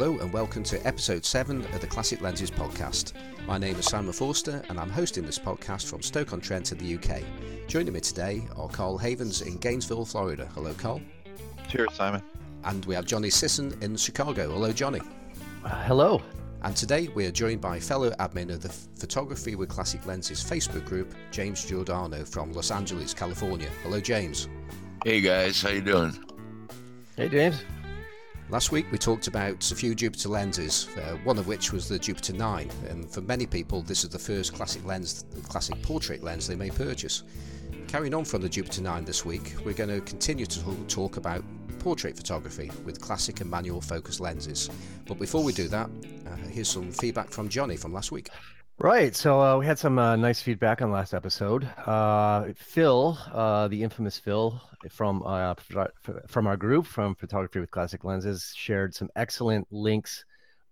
Hello and welcome to episode 7 of the Classic Lenses podcast. My name is Simon Forster and I'm hosting this podcast from Stoke-on-Trent in the UK. Joining me today are Carl Havens in Gainesville, Florida. Hello, Carl. Cheers, Simon. And we have Johnny Sisson in Chicago. Hello, Johnny. Uh, hello. And today we are joined by fellow admin of the Photography with Classic Lenses Facebook group, James Giordano from Los Angeles, California. Hello, James. Hey guys, how you doing? Hey, James. Last week we talked about a few Jupiter lenses, uh, one of which was the Jupiter 9, and for many people this is the first classic lens, classic portrait lens they may purchase. Carrying on from the Jupiter 9 this week, we're going to continue to talk about portrait photography with classic and manual focus lenses. But before we do that, uh, here's some feedback from Johnny from last week. Right. So uh, we had some uh, nice feedback on last episode. Uh, Phil, uh, the infamous Phil from uh, from our group from Photography with Classic Lenses, shared some excellent links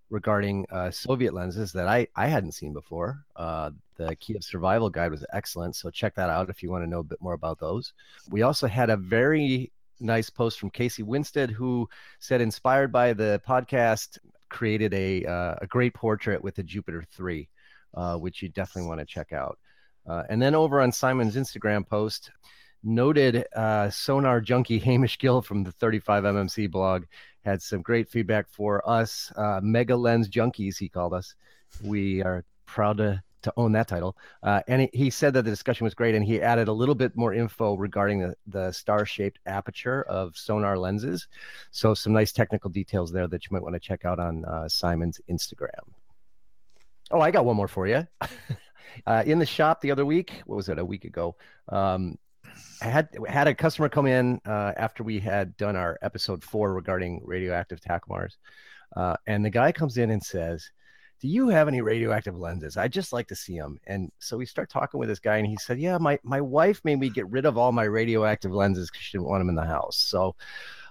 regarding uh, Soviet lenses that I, I hadn't seen before. the Kiev Survival Guide was excellent. So check that out if you want to know a bit more about those. We also had a very nice post from Casey Winstead who said, inspired by the podcast, created a, a great portrait with the Jupiter 3 uh, which you definitely want to check out. Uh, and then over on Simon's Instagram post, noted uh, Sonnar junkie Hamish Gill from the 35MMC blog had some great feedback for us, uh, mega lens junkies, he called us. We are proud to, to own that title. Uh, and he, he, said that the discussion was great, and he added a little bit more info regarding the, the star shaped aperture of Sonnar lenses. So, some nice technical details there that you might want to check out on uh, Simon's Instagram. Oh, I got one more for you. uh, in the shop the other week, what was it? A week ago, um, I had had a customer come in uh, after we had done our episode four regarding radioactive Takumars, uh, and the guy comes in and says, "Do you have any radioactive lenses? I'd just like to see them." And so we start talking with this guy, and he said, "Yeah, my my wife made me get rid of all my radioactive lenses because she didn't want them in the house." So.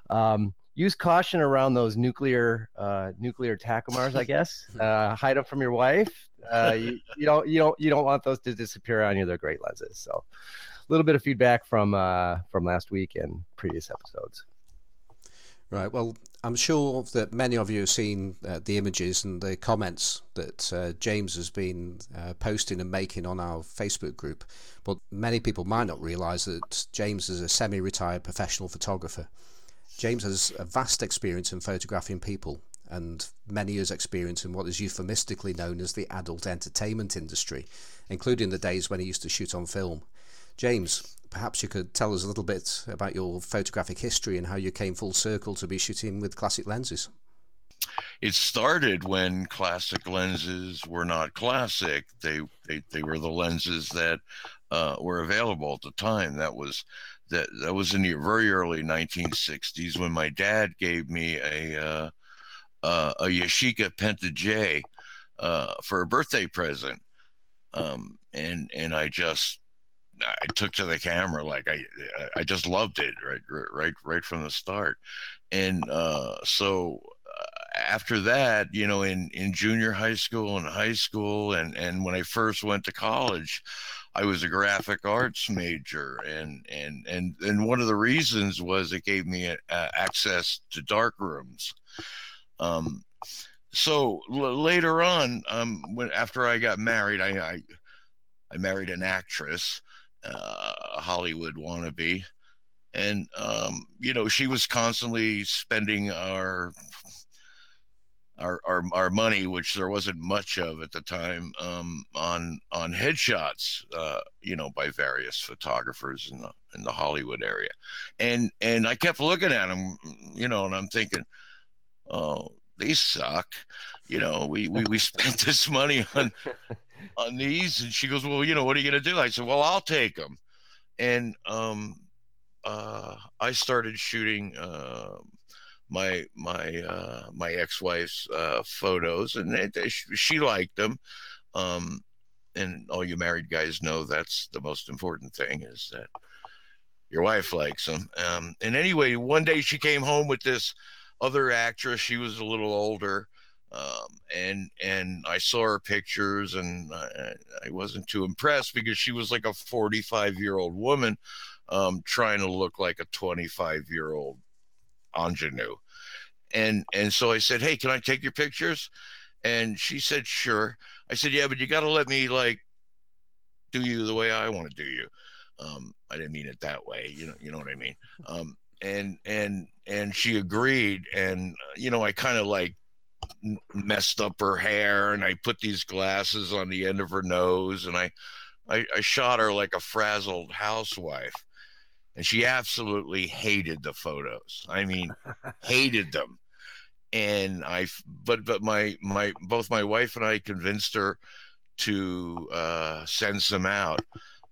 Um, use caution around those nuclear uh, nuclear Takumars, I guess. Uh, hide them from your wife. Uh, you, you, don't you don't you don't want those to disappear on you. They're great lenses. So, a little bit of feedback from uh, from last week and previous episodes. Right. Well, I'm sure that many of you have seen uh, the images and the comments that uh, James has been uh, posting and making on our Facebook group. But many people might not realise that James is a semi retired professional photographer. James has a vast experience in photographing people and many years' experience in what is euphemistically known as the adult entertainment industry, including the days when he used to shoot on film. James, perhaps you could tell us a little bit about your photographic history and how you came full circle to be shooting with classic lenses. It started when classic lenses were not classic. They they, they were the lenses that uh, were available at the time. That was that that was in the very early 1960s when my dad gave me a uh, uh, a Yashica Penta J uh, for a birthday present, um, and and I just I took to the camera like I I just loved it right right right from the start, and uh, so uh, after that, you know, in in junior high school and high school, and and when I first went to college. I was a graphic arts major, and and and and one of the reasons was it gave me uh, access to dark rooms. Um, so l- later on, um, when after I got married, I I, I married an actress, uh, a Hollywood wannabe, and um, you know she was constantly spending our our, our, our money, which there wasn't much of at the time, um, on on headshots, uh, you know, by various photographers in the in the Hollywood area, and and I kept looking at them, you know, and I'm thinking, oh, these suck, you know, we we, we spent this money on on these, and she goes, well, you know, what are you gonna do? I said, well, I'll take them, and um, uh, I started shooting. Uh, my my uh, my ex-wife's uh, photos, and they, they, she liked them. Um, and all you married guys know that's the most important thing is that your wife likes them. Um, and anyway, one day she came home with this other actress. She was a little older, um, and and I saw her pictures, and I, I, wasn't too impressed because she was like a 45 year old woman um, trying to look like a 25 year old ingenue. and and so I said, "Hey, can I take your pictures?" And she said, "Sure." I said, "Yeah, but you got to let me like do you the way I want to do you." Um, I didn't mean it that way, you know, you know what I mean. Um, and and and she agreed, and uh, you know, I kind of like messed up her hair, and I put these glasses on the end of her nose, and I, I, I shot her like a frazzled housewife and she absolutely hated the photos. I mean, hated them. And I, but but my my both my wife and I convinced her to uh, send some out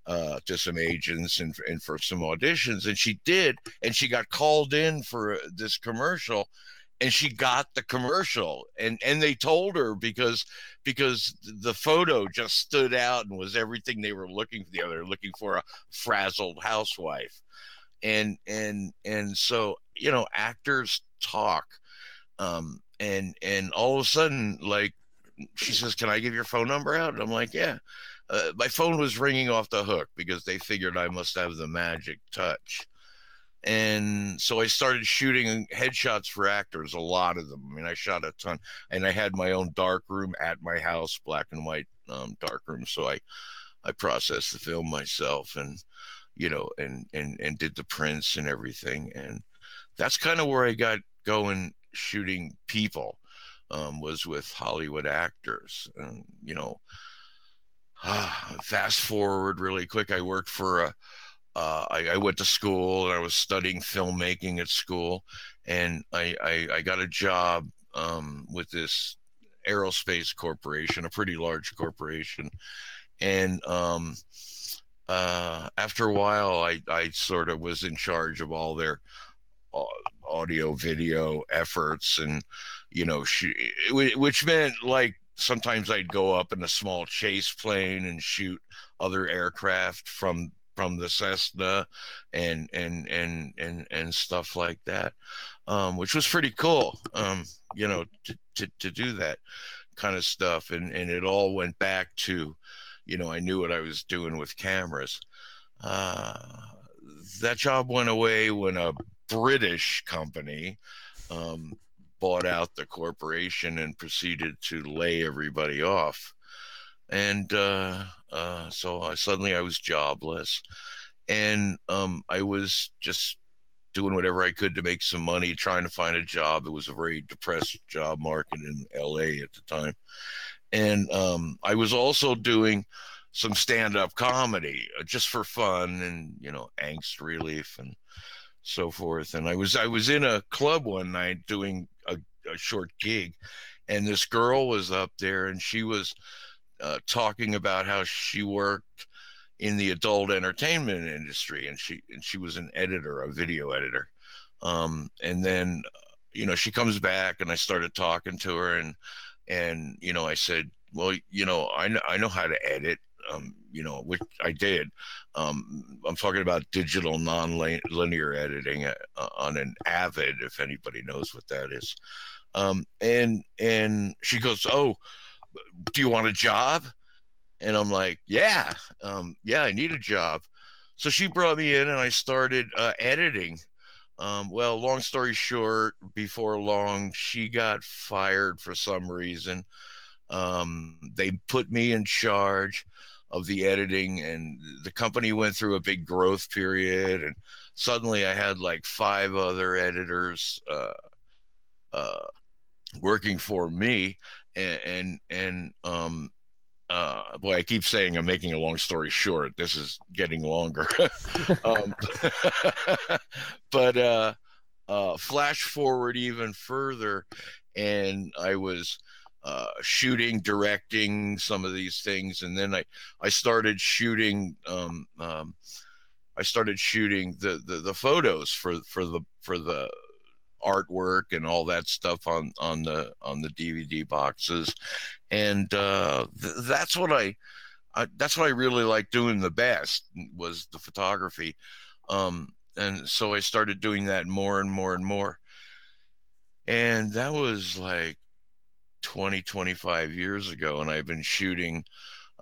uh, to some agents and and for some auditions, and she did, and she got called in for this commercial, and she got the commercial, and and they told her because because the photo just stood out and was everything they were looking for. The other looking for a frazzled housewife. And and and so you know actors talk um and and all of a sudden like she says can i give your phone number out? And i'm like yeah. Uh, my phone was ringing off the hook because they figured i must have the magic touch and so i started shooting headshots for actors a lot of them i mean i shot a ton and i had my own dark room at my house black and white um, dark room so i i processed the film myself and you know, and and and did the prints and everything. And that's kind of where I got going shooting people um, was with Hollywood actors. And, you know, uh, fast forward really quick, I worked for a. Uh, I, I, went to school and I was studying filmmaking at school, and I, I, I got a job um, with this aerospace corporation, a pretty large corporation, and um, uh, after a while, I, I sort of was in charge of all their uh, audio video efforts and, you know, sh- which meant like sometimes I'd go up in a small chase plane and shoot other aircraft from from the Cessna and and and and and stuff like that, um, which was pretty cool. Um, you know, to, to to do that kind of stuff, and and it all went back to you know, I knew what I was doing with cameras. Uh, that job went away when a British company um, bought out the corporation and proceeded to lay everybody off. And uh, uh, so I, suddenly I was jobless. And um, I was just doing whatever I could to make some money, trying to find a job. It was a very depressed job market in LA at the time and um, I was also doing some stand-up comedy uh, just for fun and you know angst relief and so forth. And I was I was in a club one night doing a, a short gig, and this girl was up there and she was uh, talking about how she worked in the adult entertainment industry and she and she was an editor a video editor. Um, and then uh, you know she comes back and i started talking to her and and you know i said well you know i know, I know how to edit um, you know which i did. Um, i'm talking about digital non-linear editing uh, on an avid if anybody knows what that is. Um, and and she goes oh do you want a job and i'm like yeah um, yeah i need a job so she brought me in and i started uh, editing um, well, long story short, before long, she got fired for some reason. Um, they put me in charge of the editing, and the company went through a big growth period. And suddenly, I had like five other editors uh, uh, working for me, and and, and um, uh, boy, I keep saying I'm making a long story short. This is getting longer. um, but uh, uh, flash forward even further, and I was uh, shooting, directing some of these things, and then I I started shooting. Um, um, I started shooting the, the the photos for for the for the artwork and all that stuff on on the on the DVD boxes, and uh, th- that's what I, I, that's what I really like doing the best was the photography, um, and so I started doing that more and more and more, and that was like 20 25 years ago, and I've been shooting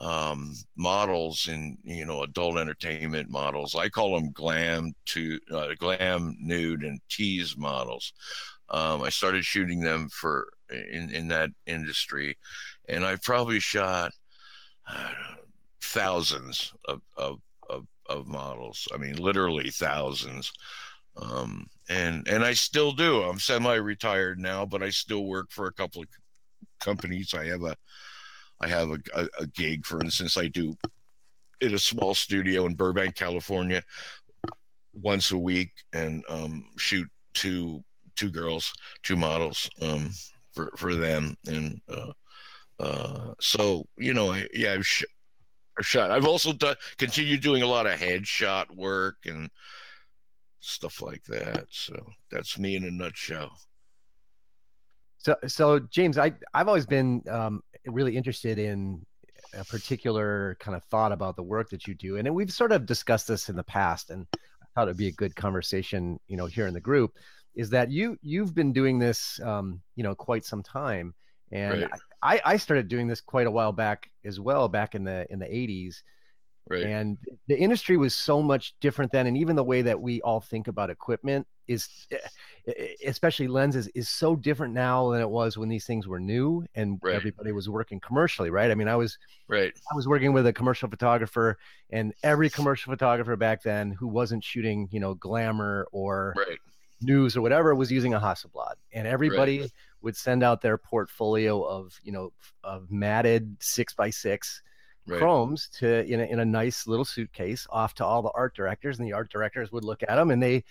um, models in you know adult entertainment models. I call them glam to uh, glam nude and tease models. Um, I started shooting them for in in that industry, and I probably shot know, thousands of, of of of models. I mean, literally thousands. Um, and and I still do. I'm semi-retired now, but I still work for a couple of companies. I have a I have a, a, a gig, for instance, I do in a small studio in Burbank, California, once a week, and um, shoot two two girls, two models um, for for them, and uh, uh, so you know, I, yeah, I've, sh- I've shot. I've also done continued doing a lot of headshot work and stuff like that. So that's me in a nutshell. So, so James, I I've always been um, really interested in a particular kind of thought about the work that you do, and we've sort of discussed this in the past, and I thought it'd be a good conversation, you know, here in the group. Is that you you've been doing this, um, you know, quite some time, and right. I I started doing this quite a while back as well, back in the in the '80s. Right. And the industry was so much different then, and even the way that we all think about equipment is eh, especially lenses is so different now than it was when these things were new and right. everybody was working commercially right i mean i was right i was working with a commercial photographer and every commercial photographer back then who wasn't shooting you know glamour or right. news or whatever was using a hasselblad and everybody right. would send out their portfolio of you know of matted six by six Right. chromes to in a, in a nice little suitcase off to all the art directors and the art directors would look at them and they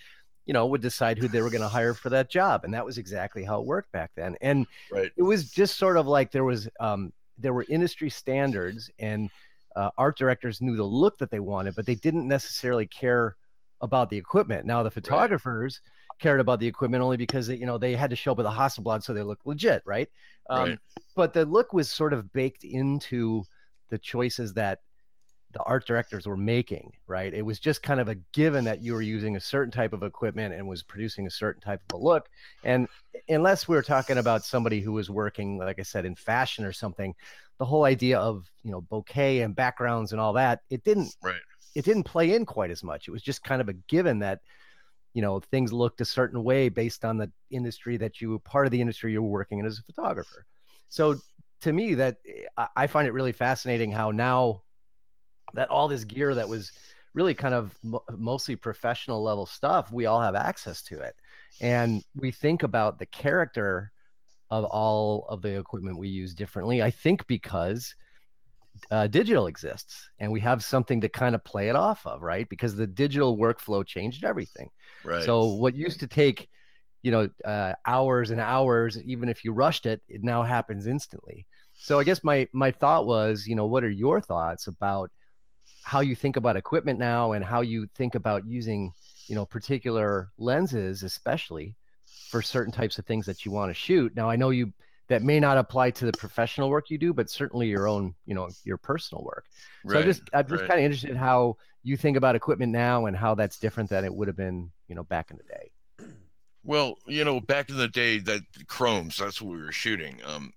you know, would decide who they were going to hire for that job. And that was exactly how it worked back then. And right. it was just sort of like there was, um, there were industry standards and uh, art directors knew the look that they wanted, but they didn't necessarily care about the equipment. Now the photographers right. cared about the equipment only because you know they had to show up with a Hasselblad so they looked legit, right? Um, right? But the look was sort of baked into the choices that the art directors were making, right? It was just kind of a given that you were using a certain type of equipment and was producing a certain type of a look. And unless we were talking about somebody who was working, like I said, in fashion or something, the whole idea of you know bokeh and backgrounds and all that, it didn't right. It didn't play in quite as much. It was just kind of a given that you know things looked a certain way based on the industry that you were part of the industry you were working in as a photographer. So to me, that eh, I find it really fascinating how now that all this gear that was really kind of mostly professional level stuff, we all have access to it. And we think about the character of all of the equipment we use differently. I think because uh, digital exists and we have something to kind of play it off of, right? Because the digital workflow changed everything. Right. So what used to take, you know, uh, hours and hours, even if you rushed it, it now happens instantly. So I guess my my thought was, you know, what are your thoughts about how you think about equipment now and how you think about using you know particular lenses especially for certain types of things that you want to shoot. Now i know you that may not apply to the professional work you do but certainly your own you know your personal work. So i'm just i'm just right. kind of interested in how you think about equipment now and how that's different than it would have been you know back in the day. Well you know back in the day that chromes that's what we were shooting um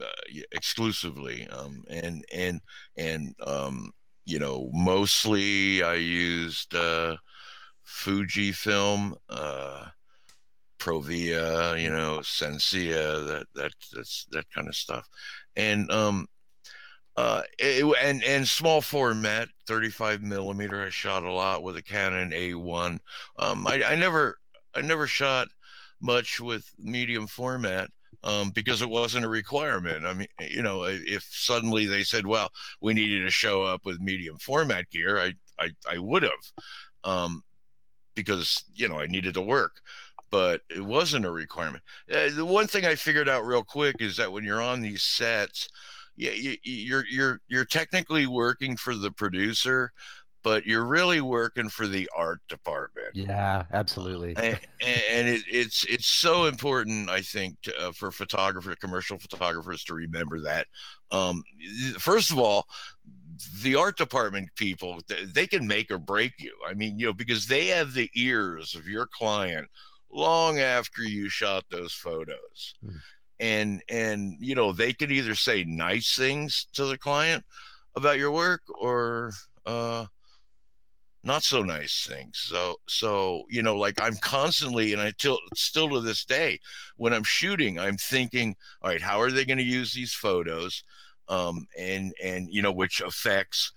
uh, exclusively um and and and um you know, mostly I used uh, Fujifilm, uh, Provia, you know, Sensia, that that that's that kind of stuff, and um, uh, it, and and small format, 35 millimeter. I shot a lot with a Canon A1. Um, I, I never I never shot much with medium format um, because it wasn't a requirement. I mean, you know, if suddenly they said, "Well, we needed to show up with medium format gear," I I, I would have, um, because you know I needed to work, but it wasn't a requirement. Uh, the one thing I figured out real quick is that when you're on these sets, yeah, you, you're you're you're technically working for the producer, but you're really working for the art department. Yeah, absolutely. And, and it, it's it's so important, I think, to, uh, for photographers, commercial photographers, to remember that. Um, first of all, the art department people they can make or break you. I mean, you know, because they have the ears of your client long after you shot those photos. Hmm. And and you know, they can either say nice things to the client about your work or uh not so nice things. So so you know, like I'm constantly, and I till still to this day, when I'm shooting, I'm thinking, all right, how are they going to use these photos, um, and and you know, which affects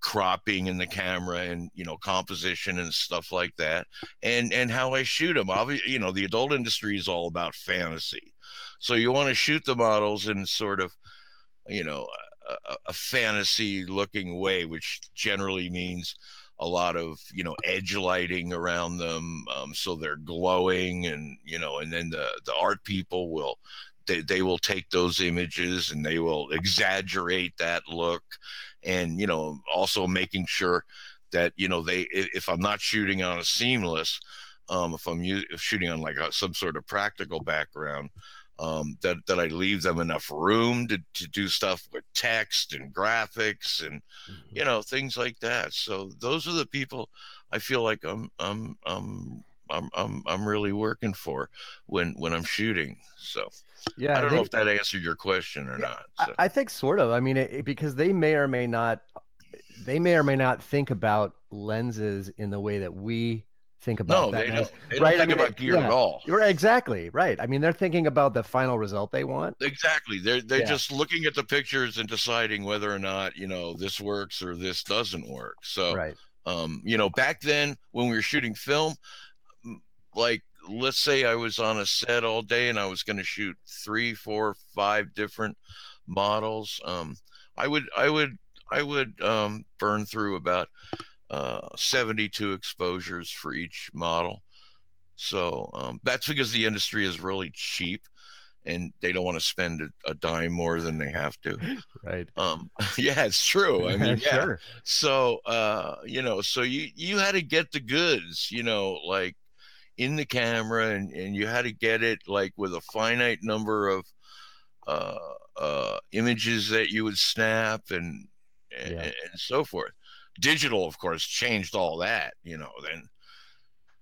cropping in the camera and you know composition and stuff like that and and how i shoot them obviously you know the adult industry is all about fantasy. So you want to shoot the models and sort of you know a, a fantasy looking way, which generally means a lot of you know edge lighting around them um, so they're glowing and you know and then the the art people will they, they will take those images and they will exaggerate that look and you know also making sure that you know they if i'm not shooting on a seamless um, if i'm u- shooting on like a, some sort of practical background um, that that I leave them enough room to, to do stuff with text and graphics and mm-hmm. you know things like that. So those are the people I feel like I'm I'm I'm I'm I'm, I'm really working for when when I'm shooting. So yeah, I don't I think, know if that answered your question or yeah, not. So. I, I, think sort of. I mean, it, because they may or may not they may or may not think about lenses in the way that we think about no, that. They don't, they don't right? think I mean, about gear yeah, at all. You're exactly right. I mean, they're thinking about the final result they want. Exactly. They're they're yeah. just looking at the pictures and deciding whether or not you know this works or this doesn't work. So, right. um, you know, back then when we were shooting film, like let's say I was on a set all day and I was going to shoot three, four, five different models. Um, I would I would I would um, burn through about uh, 72 exposures for each model. So um, that's because the industry is really cheap and they don't want to spend a, a dime more than they have to. Right. Um, yeah, it's true. I mean, yeah. Sure. So, uh, you know, so you, you had to get the goods, you know, like in the camera and, and you had to get it like with a finite number of, uh, uh, images that you would snap and, and, yeah. and so forth digital of course changed all that you know then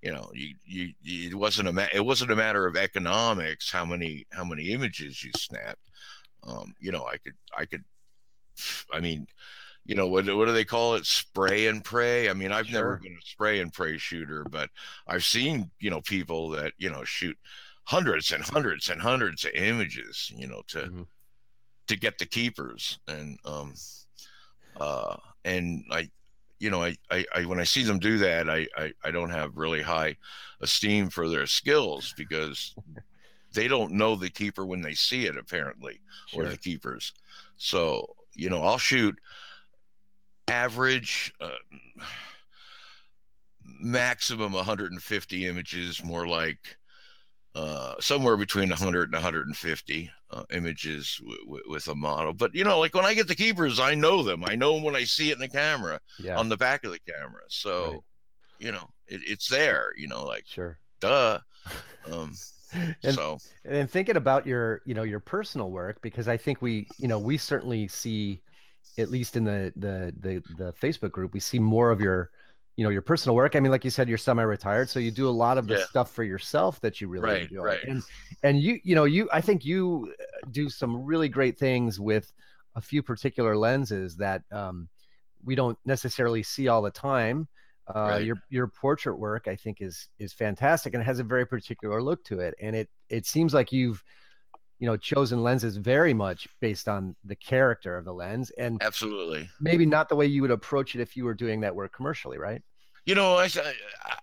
you know you, you, you it wasn't a ma- it wasn't a matter of economics how many how many images you snapped um you know i could i could i mean you know what what do they call it spray and pray i mean i've sure. never been a spray and pray shooter but i've seen you know people that you know shoot hundreds and hundreds and hundreds of images you know to mm-hmm. to get the keepers and um uh and i you know, I, I, I, when I see them do that, I, I, I don't have really high esteem for their skills because they don't know the keeper when they see it, apparently, sure. or the keepers. So, you know, I'll shoot average, uh, maximum 150 images, more like uh, somewhere between 100 and 150 uh, images w- w- with a model. But you know, like when I get the keepers, I know them. I know them when I see it in the camera yeah. on the back of the camera. So, right. you know, it, it's there. You know, like sure, duh. Um, and, so, and thinking about your, you know, your personal work, because I think we, you know, we certainly see, at least in the the the the Facebook group, we see more of your you know your personal work i mean like you said you're semi-retired so you do a lot of the yeah. stuff for yourself that you really right, enjoy right. and and you you know you i think you uh, do some really great things with a few particular lenses that um, we don't necessarily see all the time uh, right. your your portrait work i think is is fantastic and has a very particular look to it and it it seems like you've you know chosen lenses very much based on the character of the lens and absolutely maybe not the way you would approach it if you were doing that work commercially right you know i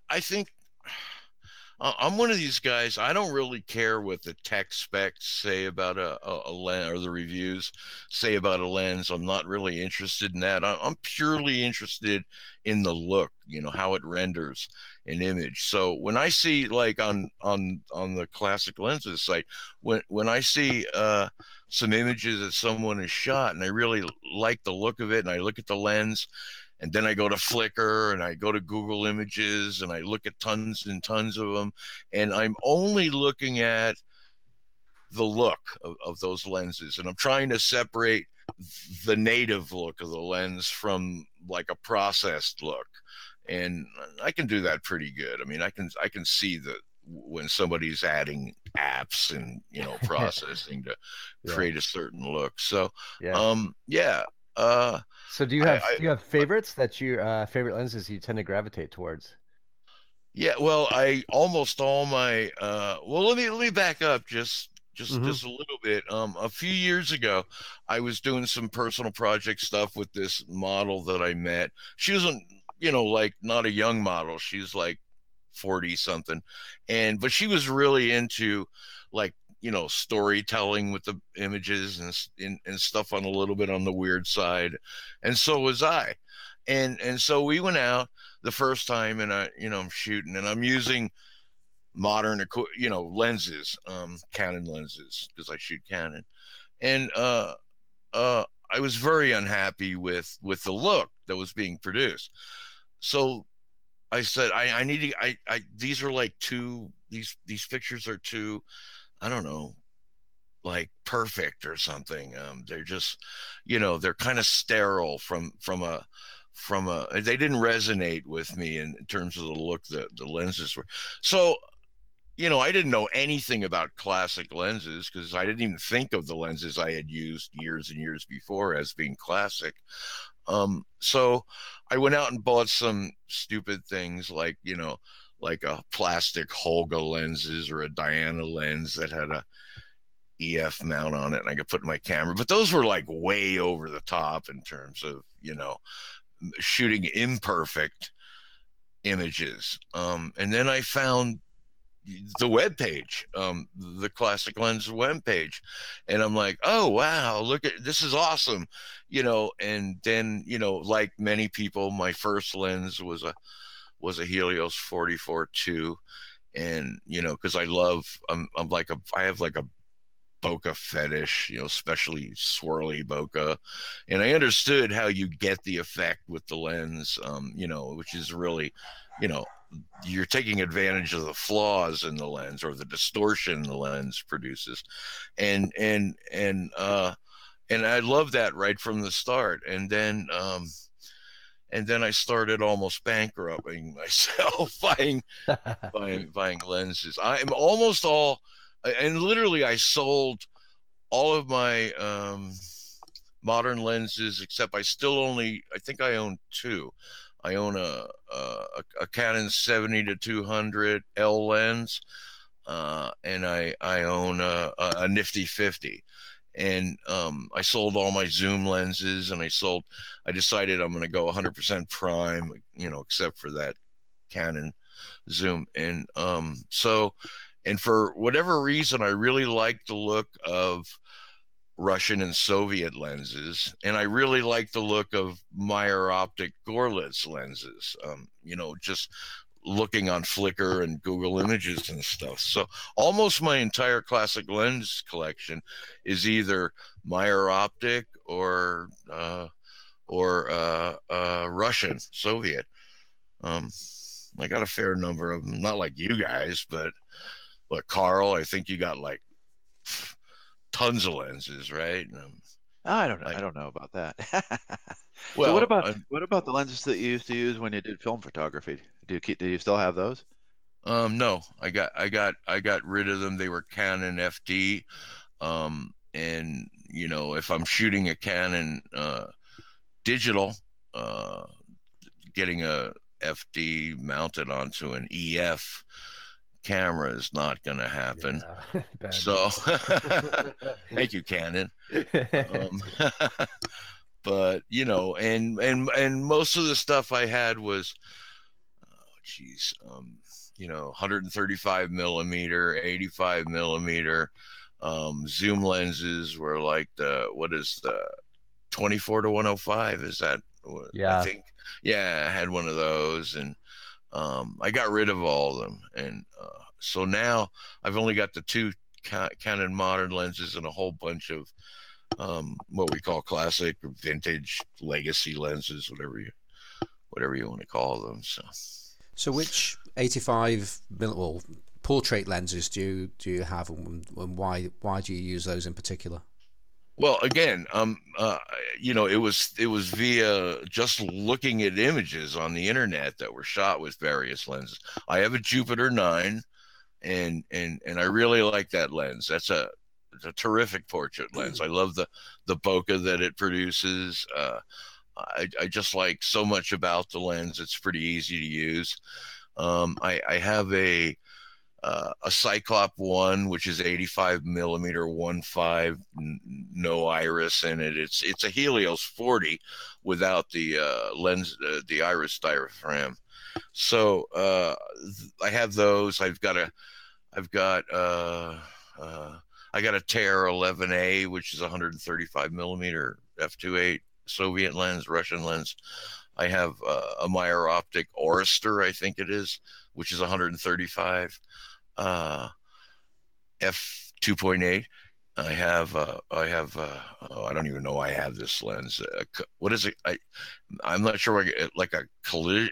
i think I'm one of these guys. I don't really care what the tech specs say about a, a, a, lens or the reviews say about a lens. I'm not really interested in that. I'm purely interested in the look, you know, how it renders an image. So when I see like on on on the classic lenses site, when when I see uh, some images that someone has shot and I really like the look of it, and I look at the lens and then I go to Flickr and I go to Google Images and I look at tons and tons of them, and I'm only looking at the look of, of those lenses, and I'm trying to separate the native look of the lens from like a processed look, and I can do that pretty good. I mean, I can I can see that when somebody's adding apps and you know processing to yeah. create a certain look. So, yeah. um, yeah, uh, so do you have I, I, do you have favorites that you uh, favorite lenses you tend to gravitate towards? Yeah, well, I almost all my uh, well, let me let me back up just just Mhm. just a little bit. Um, a few years ago, I was doing some personal project stuff with this model that I met. She wasn't, you know, like not a young model. She's like forty something, and but she was really into like you know storytelling with the images and and, and stuff on a little bit on the weird side, and so was I, and and so we went out the first time, and I you know I'm shooting, and I'm using modern you know lenses um canon lenses because i shoot canon and uh uh i was very unhappy with with the look that was being produced. So i said i i need to i i these are like two these these pictures are too i don't know like perfect or something. Um they're just you know they're kind of sterile from from a from a they didn't resonate with me in, in terms of the look that the lenses were. So you know, I didn't know anything about classic lenses because I didn't even think of the lenses I had used years and years before as being classic. Um, so I went out and bought some stupid things like, you know, like a plastic Holga lenses or a Diana lens that had a EF mount on it and I could put my camera. But those were like way over the top in terms of, you know, shooting imperfect images. Um, and then I found the web page, um, the classic lens web page, and I'm like, oh wow, look at this is awesome, you know. And then you know, like many people, my first lens was a was a Helios 44 2, and you know, because I love, I'm I'm like a I have like a bokeh fetish, you know, especially swirly bokeh. And I understood how you get the effect with the lens, um, you know, which is really, you know, you're taking advantage of the flaws in the lens or the distortion the lens produces. And and and uh and I love that right from the start. And then um and then I started almost bankrupting myself buying buying buying lenses. I'm almost all and literally I sold all of my um, modern lenses except I still only I think I own two. I own a a, a Canon 70 to 200 L lens, uh, and I I own a, a, Nifty 50. And um, I sold all my zoom lenses, and I sold. I decided I'm going to go 100% prime, you know, except for that Canon zoom. And um, so and for whatever reason, I really like the look of Russian and Soviet lenses, and I really like the look of Meyer Optic Gorlitz lenses. Um, you know, just looking on Flickr and Google Images and stuff. So almost my entire classic lens collection is either Meyer Optic or uh, or uh, uh, Russian Soviet. Um, I got a fair number of them, not like you guys, but but Carl, I think you got like tons of lenses, right? Um, I don't know. Like- I don't know about that. well, so what about I'm- what about the lenses that you used to use when you did film photography? Do you keep? Do you still have those? Um, no, I got, I got, I got rid of them. They were Canon FD, um, and you know, if I'm shooting a Canon uh, digital, uh, getting a FD mounted onto an EF camera is not going to happen. Yeah. So, thank you, Canon. um, but you know and and and most of the stuff i had was oh geez um you know 135 millimeter 85 millimeter um zoom lenses were like the what is the 24 to 105 is that Yeah. i think yeah i had one of those and um i got rid of all of them and uh, so now i've only got the two Ca- canon modern lenses and a whole bunch of um, what we call classic or vintage legacy lenses, whatever you whatever you want to call them. So So, which 85 mil well, portrait lenses do you do you have, and, and why why do you use those in particular? Well again um uh you know it was it was via just looking at images on the internet that were shot with various lenses i have a jupiter 9 and and and i really like that lens that's a a terrific portrait lens. I love the the bokeh that it produces. Uh, I, I just like so much about the lens. It's pretty easy to use. Um, I, I have a uh, a Cyclop one, which is 85 millimeter one five, n- no iris in it. It's it's a Helios 40 without the uh, lens, uh, the iris diaphragm. So uh, th- I have those. I've got a, I've got uh, uh, I got a Tair 11A, which is 135 millimeter f2.8 Soviet lens, Russian lens. I have a Meyer Optic Orestor, I think it is, which is 135 uh, f 2.8. I have uh, I have uh, oh, I don't even know I have this lens. Uh, what is it? I I'm not sure. What, like a collision.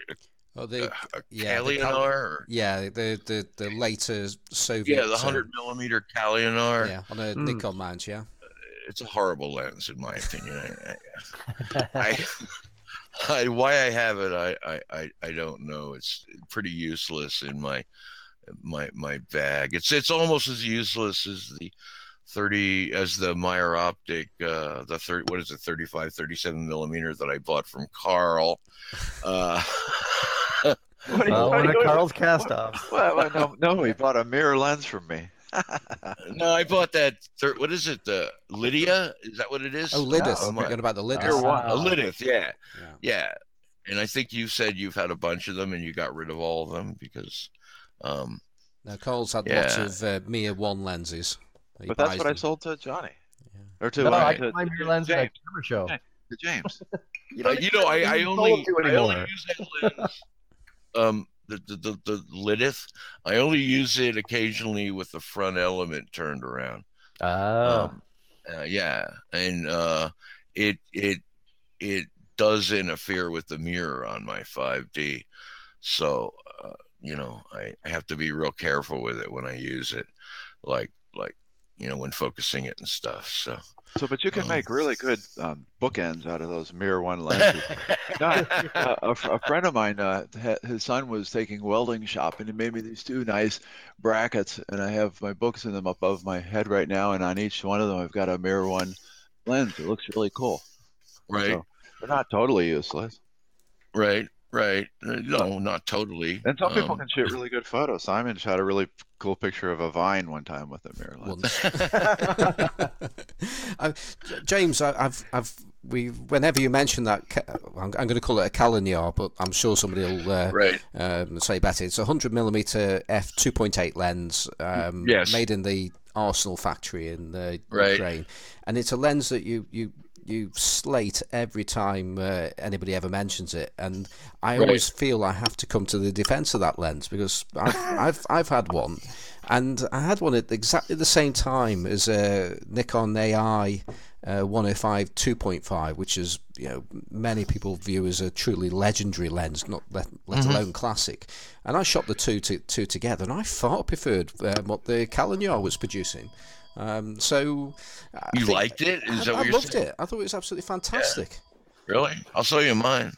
Oh, the, a yeah, the Cal- yeah, the the the later Soviet. yeah, the uh, hundred millimeter Kaleinar. Yeah, on a Hmm. Nikon mount. Yeah. It's a horrible lens, in my opinion. I, I, I, why I have it, I, I, I, I don't know. It's pretty useless in my my my bag. It's it's almost as useless as the 30 as the Meyer Optic uh the 30 what is it 35 37 millimeter that I bought from Carl. Uh What do you- Uh, what one of you- Carl's cast offs. Well, well, no, no, he bought a mirror lens from me. no, I bought that thir- what is it? The Lydia? Is that what it is? Oh, Lydith. Oh, I'm my- forgot about the You're Lydith. one. A Lydith, yeah. Yeah. Yeah, and I think you said you've had a bunch of them and you got rid of all of them because, um, Now, Cole's had lots of uh, Mir one lenses. He But that's buys what I sold to Johnny. Yeah. Or to, No, uh, I to, got my to mirror lens at a James. camera show. to James. You uh, you know, I, I only I only use that lens, um, the the the, the Lydith. I only use it occasionally with the front element turned around. Oh, Um, uh, yeah, and uh, it it it does interfere with the mirror on my 5D, so you know I, I have to be real careful with it when I use it, like like you know when focusing it and stuff. So So, but you can Um, make really good um, bookends out of those Mir one lenses. Uh, a, a friend of mine, uh, his son was taking welding shop, and he made me these two nice brackets, and I have my books in them above my head right now, and on each one of them, I've got a Mir one lens. It looks really cool. right, So they're not totally useless, right, right. Uh, No, not totally. and some people Um, can shoot really good photos. Simon shot a really cool picture of a vine one time with a mirror lens. Once. I, J- James, I, I've, I've, we. Whenever you mention that, I'm, I'm going to call it a Kaleinar, but I'm sure somebody will uh, right. um, say better. It's a 100 millimeter f 2.8 lens, um, Yes. made in the Arsenal factory in uh, Right. Ukraine, and it's a lens that you you you slate every time uh, anybody ever mentions it, and I Right. always feel I have to come to the defense of that lens because I've I've, I've had one, and I had one at exactly the same time as a Nikon AI. Uh, 105 2.5, which is you know many people view as a truly legendary lens, not let, let Mm-hmm. alone classic. And I shot the two to, two together, and I far preferred um, what the Kaleinar was producing. Um, so I You think- liked it? Is I, I loved saying? it. I thought it was absolutely fantastic. Really? I'll show you mine.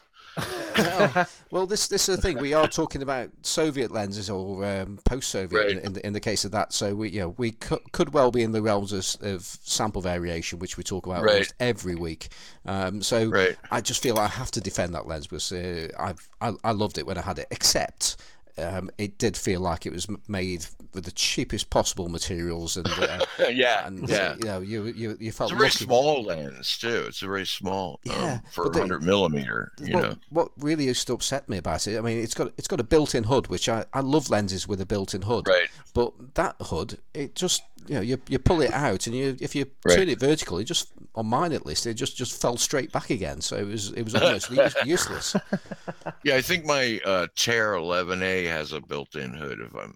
well, well, this this is the thing. We are talking about Soviet lenses or um, post-Soviet Right. in, in, the, in the case of that. So we, you know, we could, could well be in the realms of, of sample variation, which we talk about Right. almost every week. Um, so Right. I just feel I have to defend that lens because uh, I've, I I loved it when I had it. Except um, it did feel like it was made with the cheapest possible materials, and uh, yeah, and yeah. you know, you you you felt It's a very lucky. small lens too. It's a very small, um, Yeah, for but they- 100 millimeter. You what, know, what really used to upset me about it, I mean, it's got it's got a built-in hood, which I, I love lenses with a built-in hood. right? But that hood, it just you know you, you pull it out and you if you Right. turn it vertical, it just on mine at least it just just fell straight back again. So it was it was almost useless. Yeah, I think my uh, Tair 11A has a built-in hood, if I'm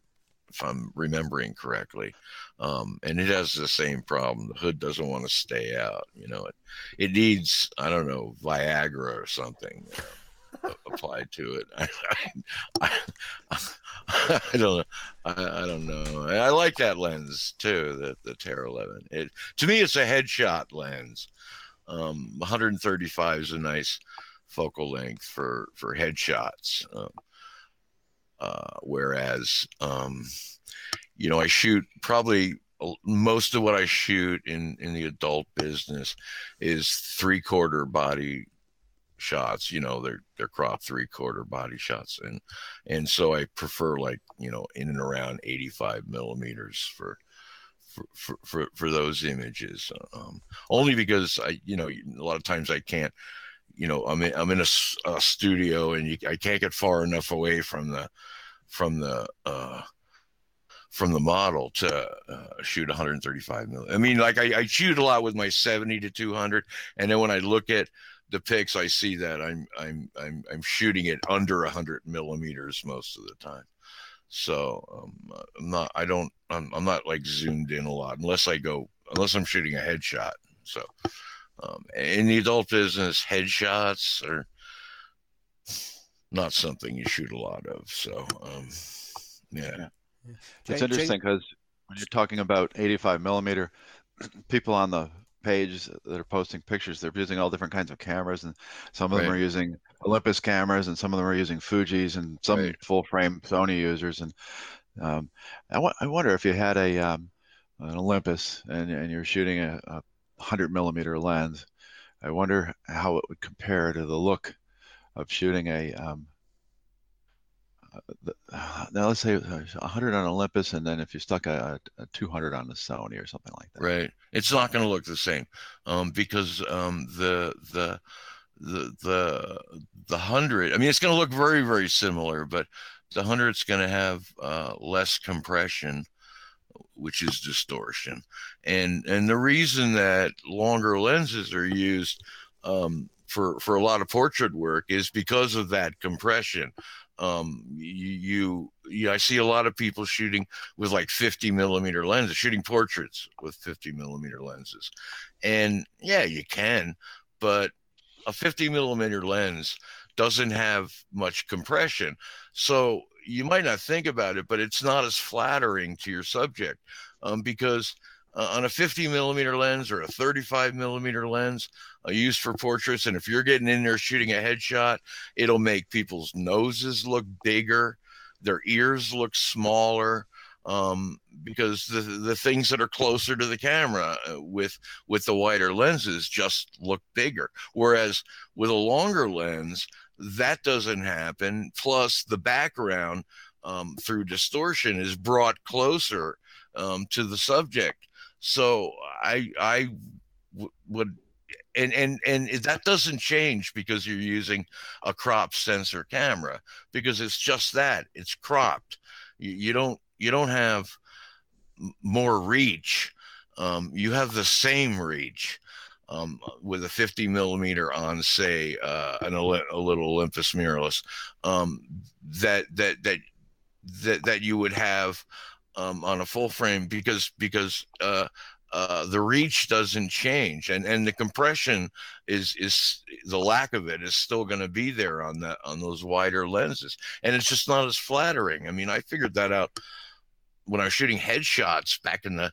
if I'm remembering correctly, um, and it has the same problem. The hood doesn't want to stay out. You know, it it needs I don't know Viagra or something you applied to it. I, I, I, I don't know. I, don't know. I like that lens too, the the Tair 11. It to me, it's a headshot lens. Um, 135 is a nice focal length for for headshots. Um, uh, whereas, um, you know, I shoot probably most of what I shoot in in the adult business is three quarter body shots. You know, they're they're crop three quarter body shots, and and so I prefer like you know in and around eighty five millimeters for. For, for, for those images um, only because I you know a lot of times I can't you know I'm in, I'm in a, a studio and you, I can't get far enough away from the from the uh, from the model to uh, shoot 135 millimeter. I mean, like I, I, shoot a lot with my 70 to 200, and then when I look at the pics, I see that I'm I'm I'm I'm shooting it under 100 millimeters most of the time. So um, I'm not. I don't. I'm, I'm not like zoomed in a lot unless I go unless I'm shooting a headshot. So um, in the adult business, headshots are not something you shoot a lot of. So um, yeah. yeah. It's interesting because when you're talking about 85 millimeter, people on the page that are posting pictures, they're using all different kinds of cameras, and some of right. them are using Olympus cameras, and some of them are using Fuji's, and some right. full frame Sony users. And um, I, w- I wonder if you had a um, an Olympus and, and you're shooting a, a 100 millimeter lens, I wonder how it would compare to the look of shooting a um, uh, now let's say 100 on Olympus, and then if you stuck a, a 200 on the Sony or something like that. Right. It's not going to look the same um, because um, the the the the the hundred. I mean, it's going to look very very similar, but the hundred's going to have uh, less compression, which is distortion, and and the reason that longer lenses are used. Um, for, for a lot of portrait work is because of that compression um, you, you, I see a lot of people shooting with like 50 millimeter lenses, shooting portraits with 50 millimeter lenses. And yeah, you can, but a 50 millimeter lens doesn't have much compression. So you might not think about it, but it's not as flattering to your subject um, because uh, on a 50 millimeter lens or a 35 millimeter lens uh, used for portraits. And if you're getting in there shooting a headshot, it'll make people's noses look bigger, their ears look smaller. Um, because the the things that are closer to the camera uh, with with the wider lenses just look bigger. Whereas with a longer lens, that doesn't happen. Plus, the background um, through distortion is brought closer um, to the subject so I I w- would and and and that doesn't change because you're using a crop sensor camera because it's just that it's cropped. You, you don't you don't have more reach. Um, you have the same reach. Um, with a 50 millimeter on, say, uh, an, a little Olympus mirrorless, um, that that that that that you would have um, on a full frame because because uh, uh, the reach doesn't change and and the compression is is the lack of it is still going to be there on that on those wider lenses. And it's just not as flattering. I mean i figured that out when i was shooting headshots back in the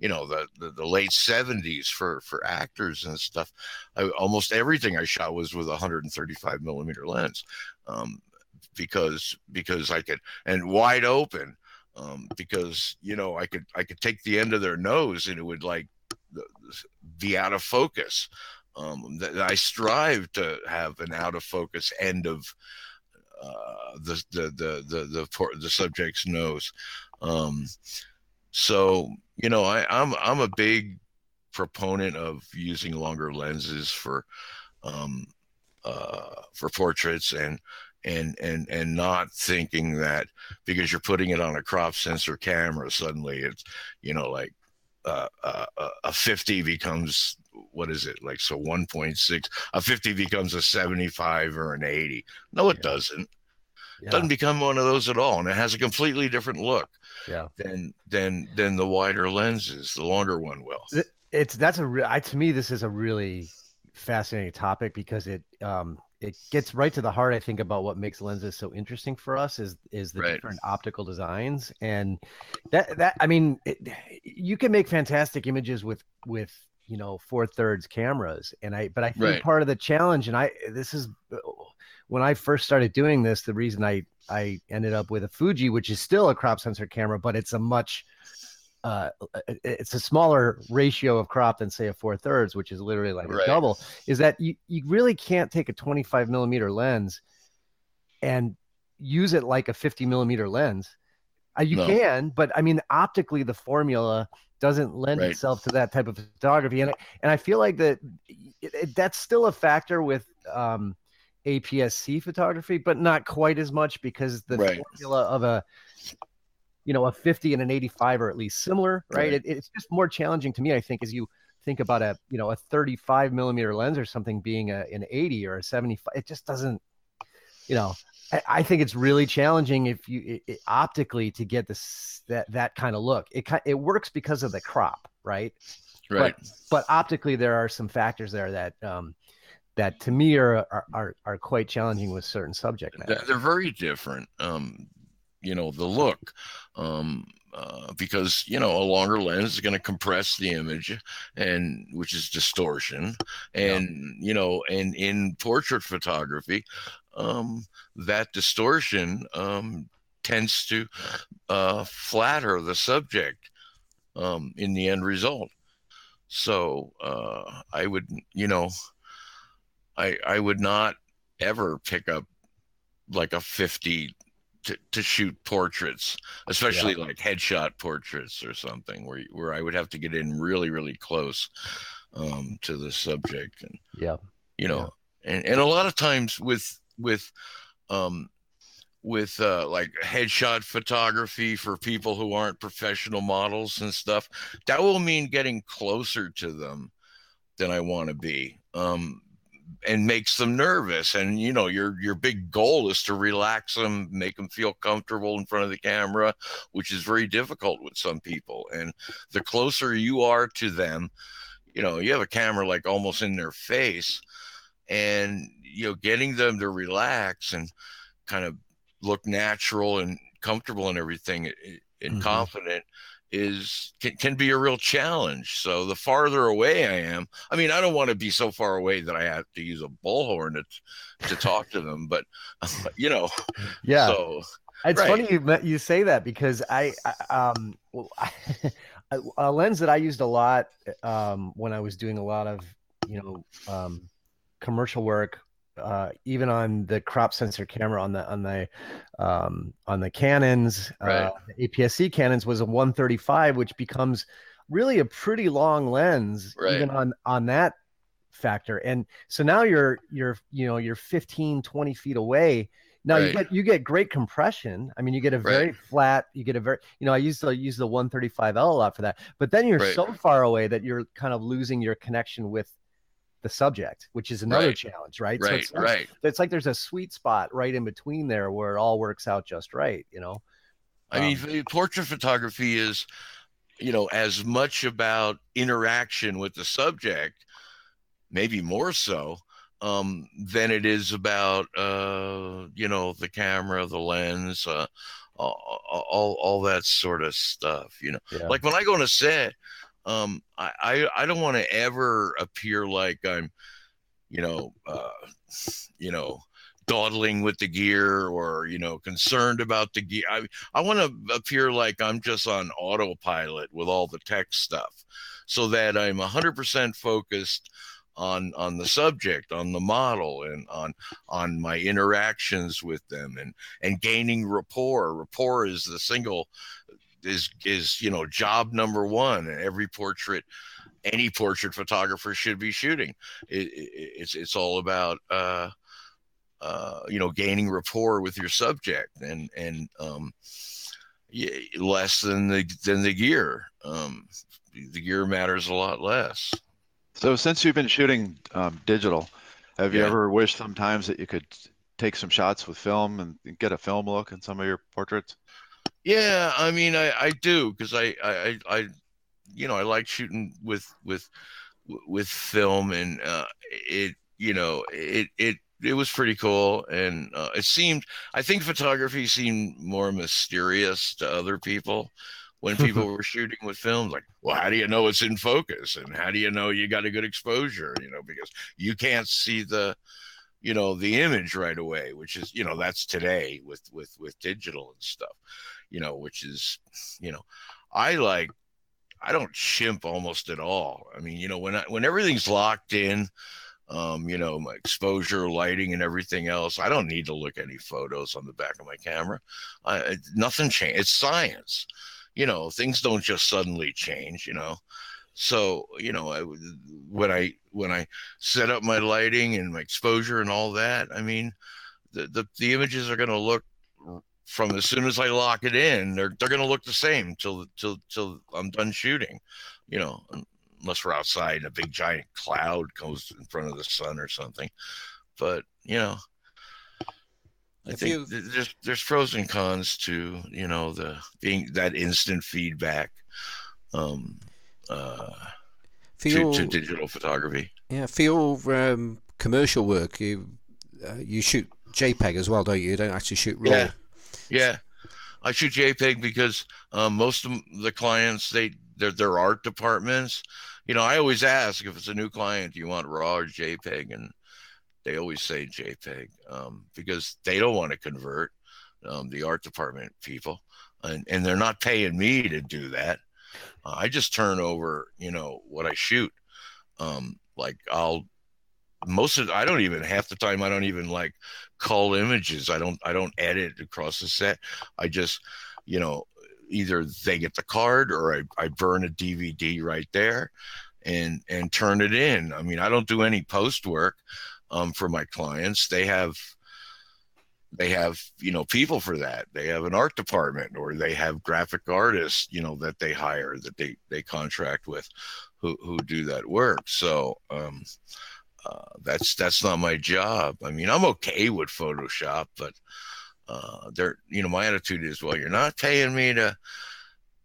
you know the, the, the late 70s for for actors and stuff I, almost everything i shot was with a 135 millimeter lens um, because because i could and wide open um, because you know I could I could take the end of their nose and it would like be out of focus. Um, that I strive to have an out of focus end of uh, the, the, the the the the subject's nose. Um, so you know I, I'm I'm a big proponent of using longer lenses for um, uh, for portraits and and and and not thinking that because you're putting it on a crop sensor camera suddenly it's you know like uh, uh, uh a 50 becomes what is it? Like so 1.6 a 50 becomes a 75 or an 80 no it yeah. doesn't yeah. doesn't become one of those at all and it has a completely different look yeah than than than the wider lenses the longer one will it's that's a real to me this is a really fascinating topic because it um it gets right to the heart i think about what makes lenses so interesting for us is is the right. different optical designs and that that i mean it, you can make fantastic images with with you know four thirds cameras and i but i think right. part of the challenge and i this is when i first started doing this the reason i i ended up with a fuji which is still a crop sensor camera but it's a much uh, it's a smaller ratio of crop than say a four thirds, which is literally like Right. a double, is that you, you really can't take a 25 millimeter lens and use it like a 50 millimeter lens. Uh, you No. can, but I mean, optically, the formula doesn't lend Right. itself to that type of photography, and I- and I feel like that it, it- that's still a factor with um, APS-C photography, but not quite as much because the Right. formula of a you know a 50 and an 85 are at least similar, right? Right. It, it's just more challenging to me, I think, as you think about a you know a 35 millimeter lens or something being a, an 80 or a 75. It just doesn't, you know. I, think it's really challenging if you it, it- optically to get this that that kind of look. It it works because of the crop, right? Right. But optically, there are some factors there that um, that to me are, are are are quite challenging with certain subject matter. They're- very different. Um, you know, the look, um, uh, because you know a longer lens is going to compress the image, and which is distortion, and you know, and in portrait photography, um, that distortion um, tends to uh, flatter the subject um, in the end result. So uh, I would, you know, I I would not ever pick up like a 50 to, to shoot portraits, especially like headshot portraits or something where where I would have to get in really really close um, to the subject and Yeah. you know and and a lot of times with with um with uh like headshot photography for people who aren't professional models and stuff that will mean getting closer to them than I want to be um and makes them nervous and you know your your big goal is to relax them make them feel comfortable in front of the camera which is very difficult with some people and the closer you are to them you know you have a camera like almost in their face and you know getting them to relax and kind of look natural and comfortable and everything i- i- and Mhm. confident is can, can be a real challenge so the farther away i am i mean i don't want to be so far away that i have to use a bullhorn to, to talk to them but you know Yeah. so It's Right. funny you you say that because I, I um well, I, a lens that I used a lot um when I was doing a lot of you know um commercial work uh even on the crop sensor camera on the on the um on the Canons uh Right. the APS-C Canons was a 135 which becomes really a pretty long lens Right. even on on that factor and so now you're you're you know you're 15 20 feet away now you get you get great compression. I mean, you get a very Right. flat. You get a very you know I used to use the 135L a lot for that. But then you're Right. so far away that you're kind of losing your connection with the subject, which is another Right. challenge, right? So right it's like, right it's like there's a sweet spot right in between there where it all works out just right. You know. I mean, Um, f- portrait photography is, you know, as much about interaction with the subject, maybe more so, um, than it is about, uh, you know, the camera, the lens, uh, all, all, all that sort of stuff. You know, Yeah. like when I go on a set, um, I, I, I don't want to ever appear like I'm, you know, uh, you know, dawdling with the gear or you know concerned about the gear. I, I want to appear like I'm just on autopilot with all the tech stuff so that I'm 100% focused on on the subject on the model and on on my interactions with them and and gaining rapport rapport is the single is is you know job number one in every portrait any portrait photographer should be shooting it, it, it's it's all about uh uh, you know, gaining rapport with your subject and and um, yeah, less than the than the gear. Um, the gear matters a lot less. So since you've been shooting um, digital, have you Yeah. ever wished sometimes that you could take some shots with film and get a film look in some of your portraits? Yeah, I mean, I I do because I, I I I you know I like shooting with with with film and uh, it you know it it it was pretty cool and uh, it seemed I think photography seemed more mysterious to other people when people were shooting with films like well how do you know it's in focus? And how do you know you got a good exposure? You know because you can't see the you know the image right away which is you know that's today with with with digital and stuff you know which is you know i like I don't chimp almost at all. I mean, you know, when I, when everything's locked in, um, you know, my exposure, lighting, and everything else, I don't need to look any photos on the back of my camera. I, nothing changed. It's science. You know, things don't just suddenly change. You know, so you know, I, when I when I set up my lighting and my exposure and all that, I mean, the the, the images are going to look from as soon as I lock it in, they're they're gonna look the same till till till I'm done shooting, you know, unless we're outside and a big giant cloud goes in front of the sun or something. But you know, I if think you... there's there's pros and cons to you know the being that instant feedback, um, uh, your, to, to digital photography. Yeah, for your um, commercial work, you uh, you shoot JPEG as well, don't you? You don't actually shoot RAW. Yeah. Yeah, I shoot JPEG because um, most of the clients they their their art departments. You know, I always ask if it's a new client, do you want RAW or JPEG, and they always say JPEG um, because they don't want to convert um, the art department people, and and they're not paying me to do that. Uh, I just turn over, you know, what I shoot. Um, like I'll most of I don't even half the time I don't even like cull images. I don't I don't edit across the set. I just you know either they get the card or I, I burn a DVD right there and and turn it in. I mean I don't do any post work um, for my clients. They have they have you know people for that they have an art department or they have graphic artists you know that they hire that they they contract with who who do that work so um uh, that's that's not my job. I mean, I'm okay with Photoshop, but uh, there, you know, my attitude is, well, you're not paying me to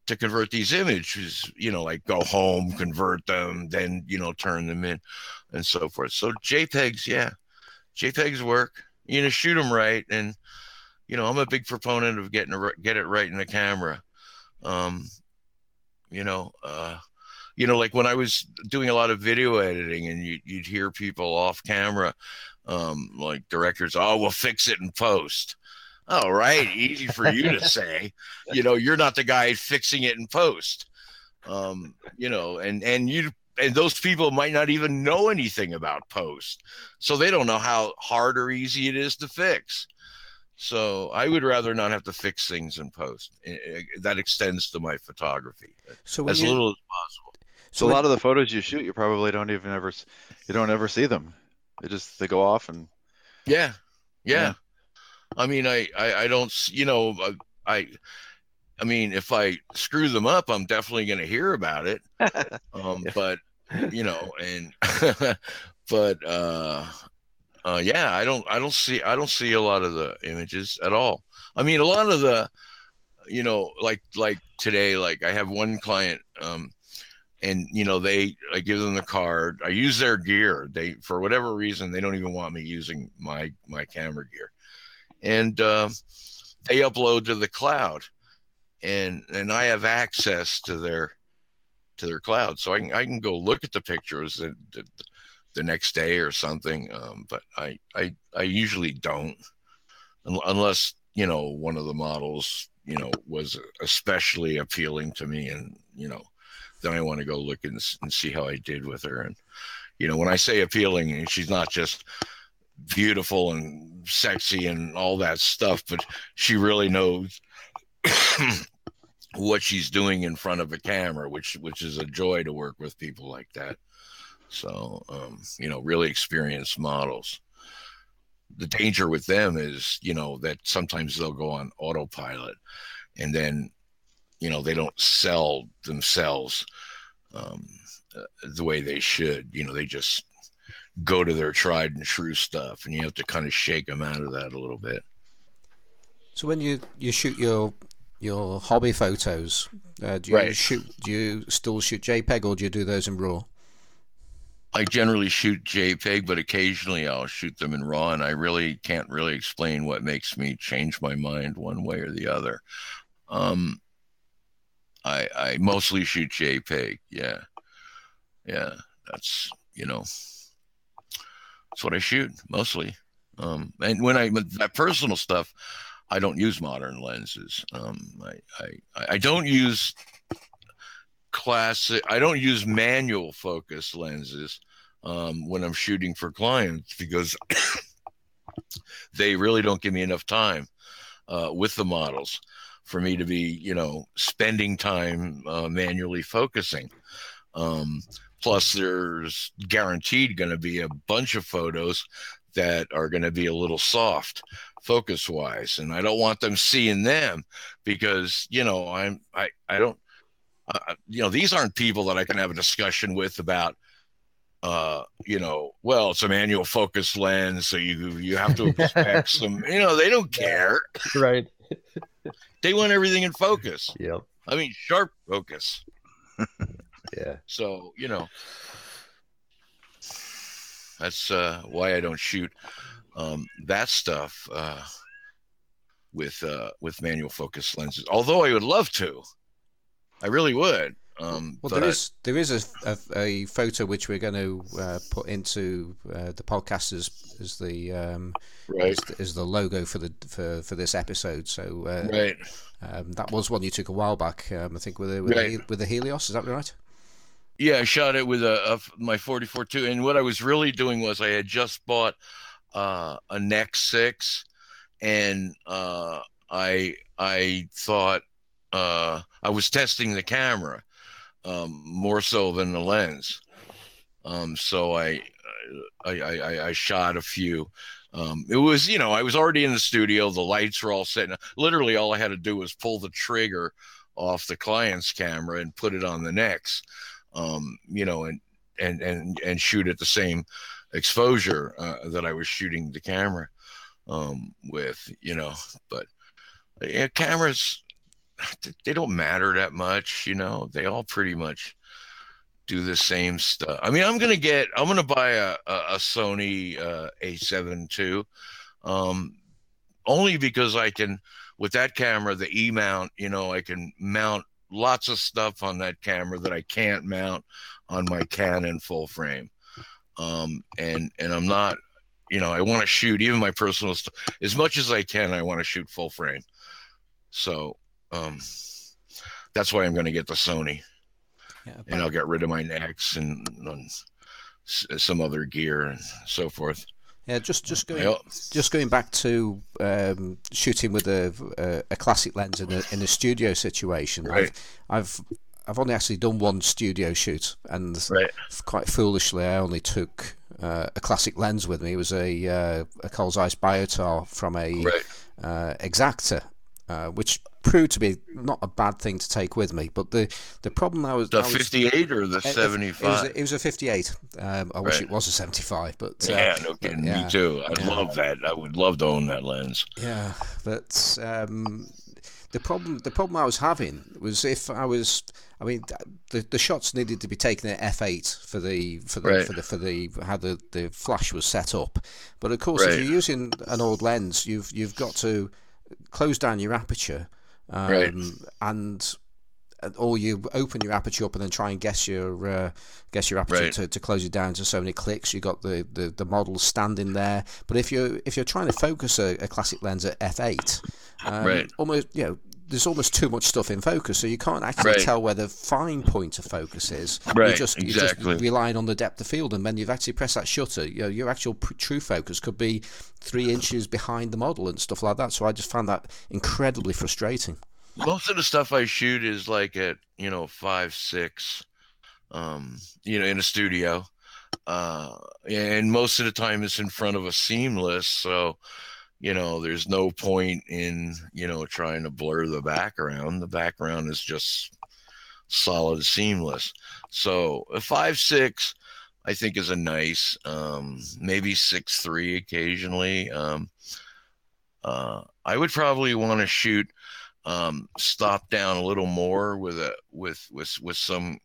to convert these images. You know, like go home, convert them, then you know, turn them in, and so forth. So JPEGs, yeah, JPEGs work. You know, shoot them right, and you know, I'm a big proponent of getting a, get it right in the camera. Um, you know, uh, you know, like when I was doing a lot of video editing and you, would hear people off camera, um, like directors, oh, we'll fix it in post. All right, easy for you to say. You know, you're not the guy fixing it in post. Um, you know, and and you and those people might not even know anything about post, so they don't know how hard or easy it is to fix. So I would rather not have to fix things in post. That extends to my photography so as you, little as possible. So, a lot of the photos you shoot, you probably don't even ever, you don't ever see them. They just they go off and. Yeah, yeah. yeah. I mean, I, I, I don't, you know, I, I mean, if I screw them up, I'm definitely going to hear about it. Um, yeah. but you know, and but uh, uh, yeah, I don't, I don't see, I don't see a lot of the images at all. I mean, a lot of the, you know, like like today, like I have one client. Um, and you know they i give them the card i use their gear they for whatever reason they don't even want me using my my camera gear and uh, they upload to the cloud and and i have access to their to their cloud so i can i can go look at the pictures the, the, the next day or something um, but I, I i usually don't unless you know one of the models you know was especially appealing to me and you know then I want to go look and, and see how I did with her. And you know, when I say appealing, she's not just beautiful and sexy and all that stuff, but she really knows what she's doing in front of a camera, which which is a joy to work with people like that. So, um, you know, really experienced models. The danger with them is, you know, that sometimes they'll go on autopilot, and then you know they don't sell themselves um, uh, the way they should you know they just go to their tried and true stuff and you have to kind of shake them out of that a little bit so when you you shoot your your hobby photos uh, do you right. shoot do you still shoot jpeg or do you do those in raw I generally shoot JPEG, but occasionally I'll shoot them in RAW, and I really can't really explain what makes me change my mind one way or the other. Um, I I mostly shoot JPEG. Yeah, yeah. That's you know, that's what I shoot mostly. Um, and when I that personal stuff, I don't use modern lenses. Um, I, I I don't use classic. I don't use manual focus lenses um, when I'm shooting for clients because they really don't give me enough time uh, with the models for me to be, you know, spending time uh, manually focusing. Um, plus, there's guaranteed going to be a bunch of photos that are going to be a little soft focus wise and i don't want them seeing them because you know i'm i i don't uh, you know these aren't people that i can have a discussion with about uh, you know, well, it's a manual focus lens, so you you have to expect some. You know, they don't care. Right. they want everything in focus. Yep. I mean, sharp focus. Yeah. So you know, that's uh, why I don't shoot um, that stuff uh, with uh, with manual focus lenses. Although I would love to, I really would. Um, well, there is there is a, a, a photo which we're going to uh, put into uh, the podcast as, as the um, right, as, the- as the logo for the for, for this episode. So uh, right. um, that was one you took a while back. Um, I think with the, with, Right. the, with the Helios. Is that right? Yeah, I shot it with a, a my 44 2 and what I was really doing was I had just bought uh, a Nex 6 and uh, I I thought uh, I was testing the camera um, more so than the lens. Um, so I I, I I shot a few. Um, it was you know I was already in the studio. The lights were all set. Literally, all I had to do was pull the trigger off the client's camera and put it on the Nex um, you know, and and and and shoot at the same exposure uh, that I was shooting the camera um, with, you know. But yeah, cameras they don't matter that much, you know. They all pretty much do the same stuff. I mean, I'm gonna get, I'm gonna buy a a, a Sony uh, A7 II, um, only because I can with that camera, the E mount, you know, I can mount lots of stuff on that camera that I can't mount on my Canon full frame. Um, and and I'm not, you know, I want to shoot even my personal stuff as much as I can. I want to shoot full frame. So um, that's why I'm going to get the Sony, Yeah. and I'll get rid of my Nex and, and some other gear and so forth. Yeah, just just going just going back to um, shooting with a, a a classic lens in a in a studio situation. Right. I've, I've I've only actually done one studio shoot, and Right. quite foolishly, I only took uh, a classic lens with me. It was a uh, a Carl Zeiss Biotar from a Right. uh, Exakta, uh, which proved to be not a bad thing to take with me. But the the problem I was The I was- 58 or the it- it- 75? It was, a- it was a 58. Um, I wish it was a 75, but uh, yeah, no kidding. yeah, Me too. I'd yeah. love that. I would love to own that lens. Yeah, but um, the problem the problem I was having was if I was, I mean, the the shots needed to be taken at f8 for the for the Right. for the for the how the, the flash was set up, but of course Right. if you're using an old lens, you've you've got to close down your aperture, um, Right. and or you open your aperture up and then try and guess your uh, guess your aperture Right. to, to close it down to so many clicks. You got the, the, the model standing there, but if you're if you're trying to focus a, a classic lens at f8, um, Right. almost you know there's almost too much stuff in focus, so you can't actually Right. tell where the fine point of focus is. Right, You're just, exactly. you're just relying on the depth of field, and when you've actually pressed that shutter, you know, your actual pr- true focus could be three inches behind the model and stuff like that. So I just found that incredibly frustrating. Most of the stuff I shoot is like at, you know, five, six, um, you know, in a studio. Uh, and most of the time it's in front of a seamless. So, you know, there's no point in, you know, trying to blur the background. The background is just solid seamless. So a five, six, I think is a nice, um, maybe six, three occasionally. Um, uh, I would probably want to shoot um, stop down a little more with a with with with some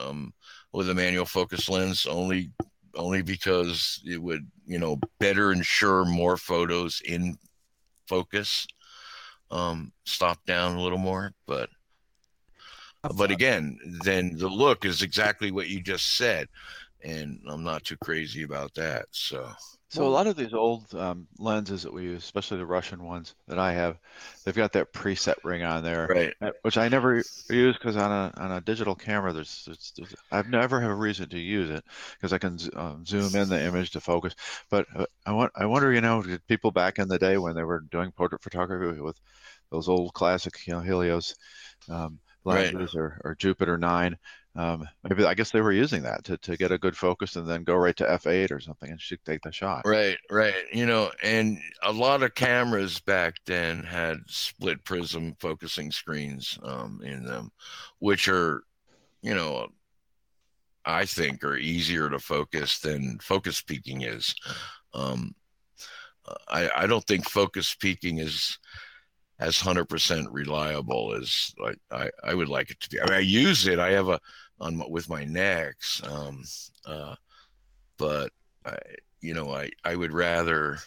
um, with a manual focus lens only only because it would you know better ensure more photos in focus um stop down a little more but but again then the look is exactly what you just said and I'm not too crazy about that. So So a lot of these old um, lenses that we use, especially the Russian ones that I have, they've got that preset ring on there, right, uh, which I never use because on a on a digital camera, there's, there's, there's I've never have a reason to use it because I can um, zoom in the image to focus. But uh, I want I wonder, you know, did people back in the day when they were doing portrait photography with those old classic, you know, Helios um, Right. lenses or, or Jupiter nine. Um, maybe I guess they were using that to, to get a good focus and then go right to f8 or something and shoot take the shot. right, right. You know, and a lot of cameras back then had split prism focusing screens um, in them, which are, you know, I think are easier to focus than focus peaking is. Um, I, I don't think focus peaking is as hundred percent reliable as I, I would like it to be. I mean, I use it. I have a on my, with my Nex, um, uh, but I, you know, I I would rather.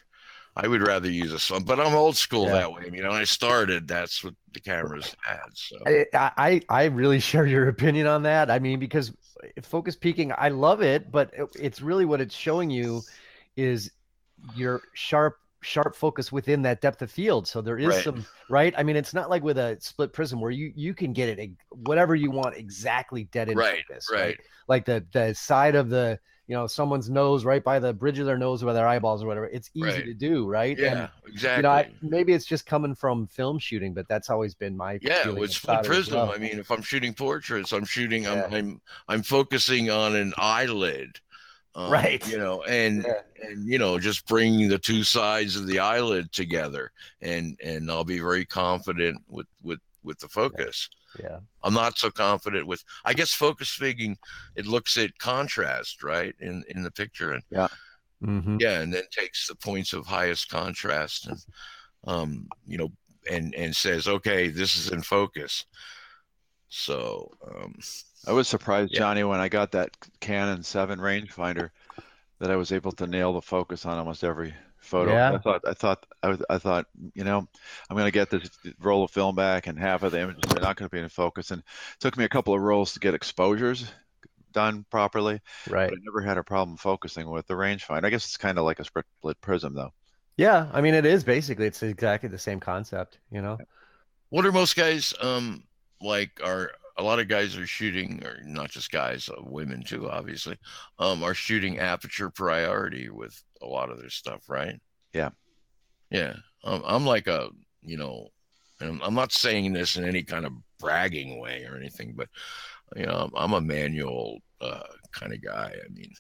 I would rather use a sun, but I'm old school Yeah. that way. I mean, when I started, that's what the cameras had. So I, I I really share your opinion on that. I mean, because focus peaking, I love it, but it- it's really what it's showing you is your sharp sharp focus within that depth of field. So there is Right. some right. I mean, it's not like with a split prism where you you can get it whatever you want exactly dead in Right, focus. right. Like the the side of the you know someone's nose right by the bridge of their nose or by their eyeballs or whatever. It's easy Right. to do, right? And, yeah, exactly. You know, I, maybe it's just coming from film shooting, but that's always been my Yeah, with split prism. well. I mean, if I'm shooting portraits, I'm shooting. I'm I'm I'm focusing on an eyelid, um, Right. You know, and Yeah. and you know, just bringing the two sides of the eyelid together, and and I'll be very confident with with with the focus. yeah. I'm not so confident with. I guess focus figuring, it looks at contrast, right, in in the picture, and yeah, Mm-hmm. yeah, and then takes the points of highest contrast and um, you know, and and says, okay, this is in focus. So um, I was surprised, Yeah. Johnny, when I got that Canon 7 rangefinder that I was able to nail the focus on almost every photo. Yeah. I thought, I thought, I, was, I thought, you know, I'm going to get this roll of film back and half of the images are not going to be in focus. And it took me a couple of rolls to get exposures done properly, Right. but I never had a problem focusing with the rangefinder. I guess it's kind of like a split split prism though. Yeah. I mean, it is basically, it's exactly the same concept, you know? what are most guys um like? Are a lot of guys are shooting, or not just guys, uh, women too, obviously, um, are shooting aperture priority with a lot of their stuff, right? Yeah. Yeah. Um, I'm like a, you know, and I'm- I'm not saying this in any kind of bragging way or anything, but you know, I'm, I'm a manual uh, kind of guy. I mean,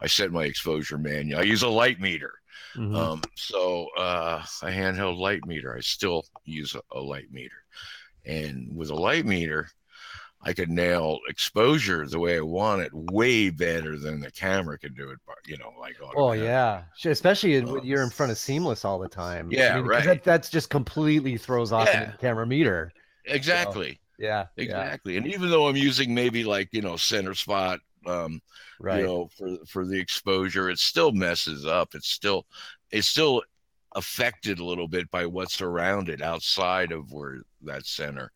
I set my exposure manual. I use a light meter. Mhm. Um, so uh, a handheld light meter. I still use a, a light meter, and with a light meter, I could nail exposure the way I want it way better than the camera could do it. but, You know, like Oh yeah, especially in- when you're in front of seamless all the time. I Yeah, right. That, that's just completely throws off Yeah. the camera meter. exactly, Yeah, yeah, exactly. And even though I'm using maybe like you know center spot, um, right. you know, for for the exposure, it still messes up. It's still it's still affected a little bit by what's around it outside of where that center.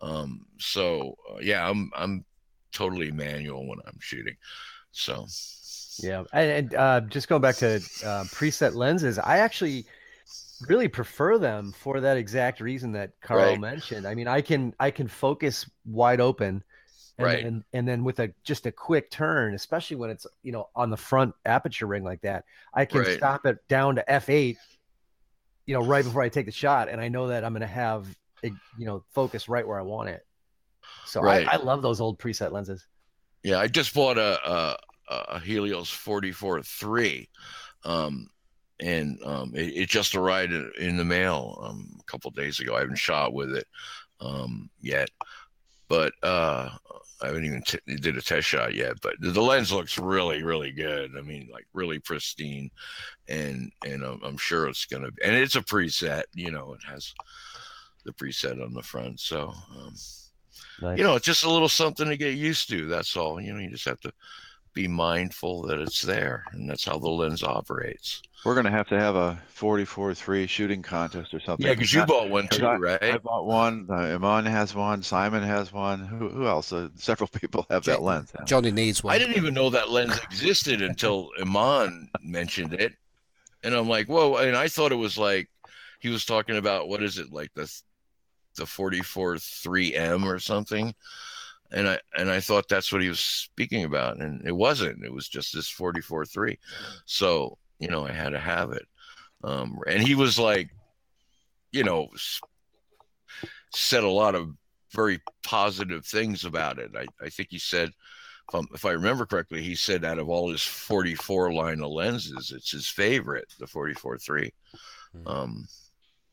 Um, so uh, yeah, I'm I'm totally manual when I'm shooting. So Yeah, and, and uh, just going back to uh, preset lenses, I actually really prefer them for that exact reason that Carl Right. mentioned. I mean, I can I can focus wide open, and Right. then, and then with a just a quick turn, especially when it's you know on the front aperture ring like that, I can Right. stop it down to f eight, you know, right before I take the shot, and I know that I'm going to have you know focus right where I want it. So Right. I, I love those old preset lenses. Yeah, I just bought a a, a Helios 44 3, um, and um, it, it just arrived in, the mail um, a couple days ago. I haven't shot with it um, yet, but uh, I haven't even t- did a test shot yet. But the lens looks really, really good. I mean, like really pristine, and and I'm, I'm sure it's gonna. be And it's a preset. You know, it has the preset on the front, so. Um, Nice. you know, it's just a little something to get used to. That's all. You know, you just have to be mindful that it's there, and that's how the lens operates. We're gonna have to have a 44-3 shooting contest or something. Yeah, because you bought one too, I, right? I bought one. Uh, Iman has one. Simon has one. Who, who else? Uh, several people have that lens. Johnny needs one. I didn't even know that lens existed until Iman mentioned it, and I'm like, whoa! And I thought it was like he was talking about what is it like the the 44 3M or something and I and I thought that's what he was speaking about, and it wasn't. It was just this 44-3. So you know, I had to have it. Um, and he was like, you know, said a lot of very positive things about it. I, I think he said, if, i if I remember correctly, he said out of all his 44 line of lenses, it's his favorite, the 44-3. Mm-hmm. Um,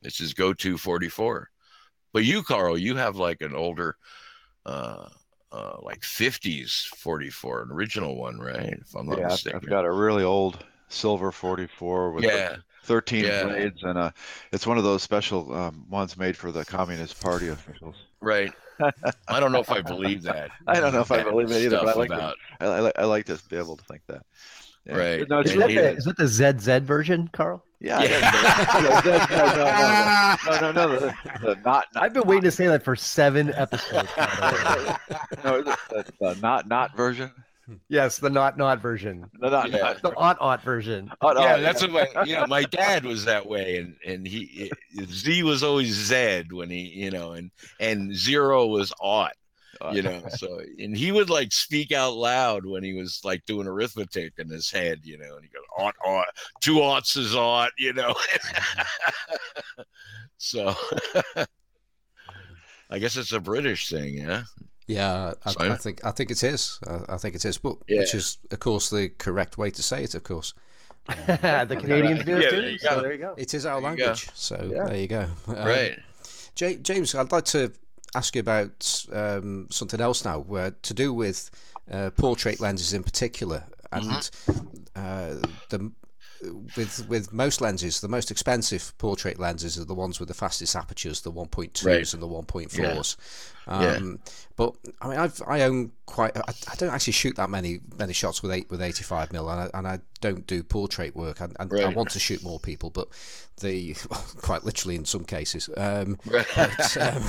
it's his go-to 44. But you, Carl, you have like an older uh, uh, like 50s 44, an original one, right? If I'm not yeah, mistaken. I've got a really old silver 44 with yeah. 13 yeah. blades, and uh, it's one of those special um, ones made for the Communist Party officials. Right. I don't know if I believe that. I don't know if I believe it either, but I like, about... to, I, I, I like to be able to think that. Yeah. Right. No, is, that the, is that the ZZ version, Carl? Yeah. yeah. no, no, no, no, no, the, the not, not, I've been waiting to say that for seven episodes. no, is the, the not not version? Yes, the not not version. The not, yeah. not the ought ought version. Ought, yeah, that's yeah. what my you know my dad was that way, and and he Z was always Z when he you know, and and zero was ought you know so and he would like speak out loud when he was like doing arithmetic in his head you know and he goes ought ought two oughts is ought you know so i guess it's a british thing yeah yeah, I, I, think I think it is. I, I think it is, but yeah. which is, of course, the correct way to say it. Of course, the Canadians do it too. So there you go. It is our there language. So yeah. there you go. Um, right, J- James. I'd like to ask you about um, something else now, where to do with uh, portrait lenses in particular, and mm-hmm. uh, the with with most lenses, the most expensive portrait lenses are the ones with the fastest apertures, the 1.2s right. and the 1.4s. Um, yeah. But I mean, I've I own quite. I, I, don't actually shoot that many many shots with eight with 85 mil, and I, and I don't do portrait work. And, and right. I want to shoot more people, but the well, quite literally in some cases. Um, right. But, um,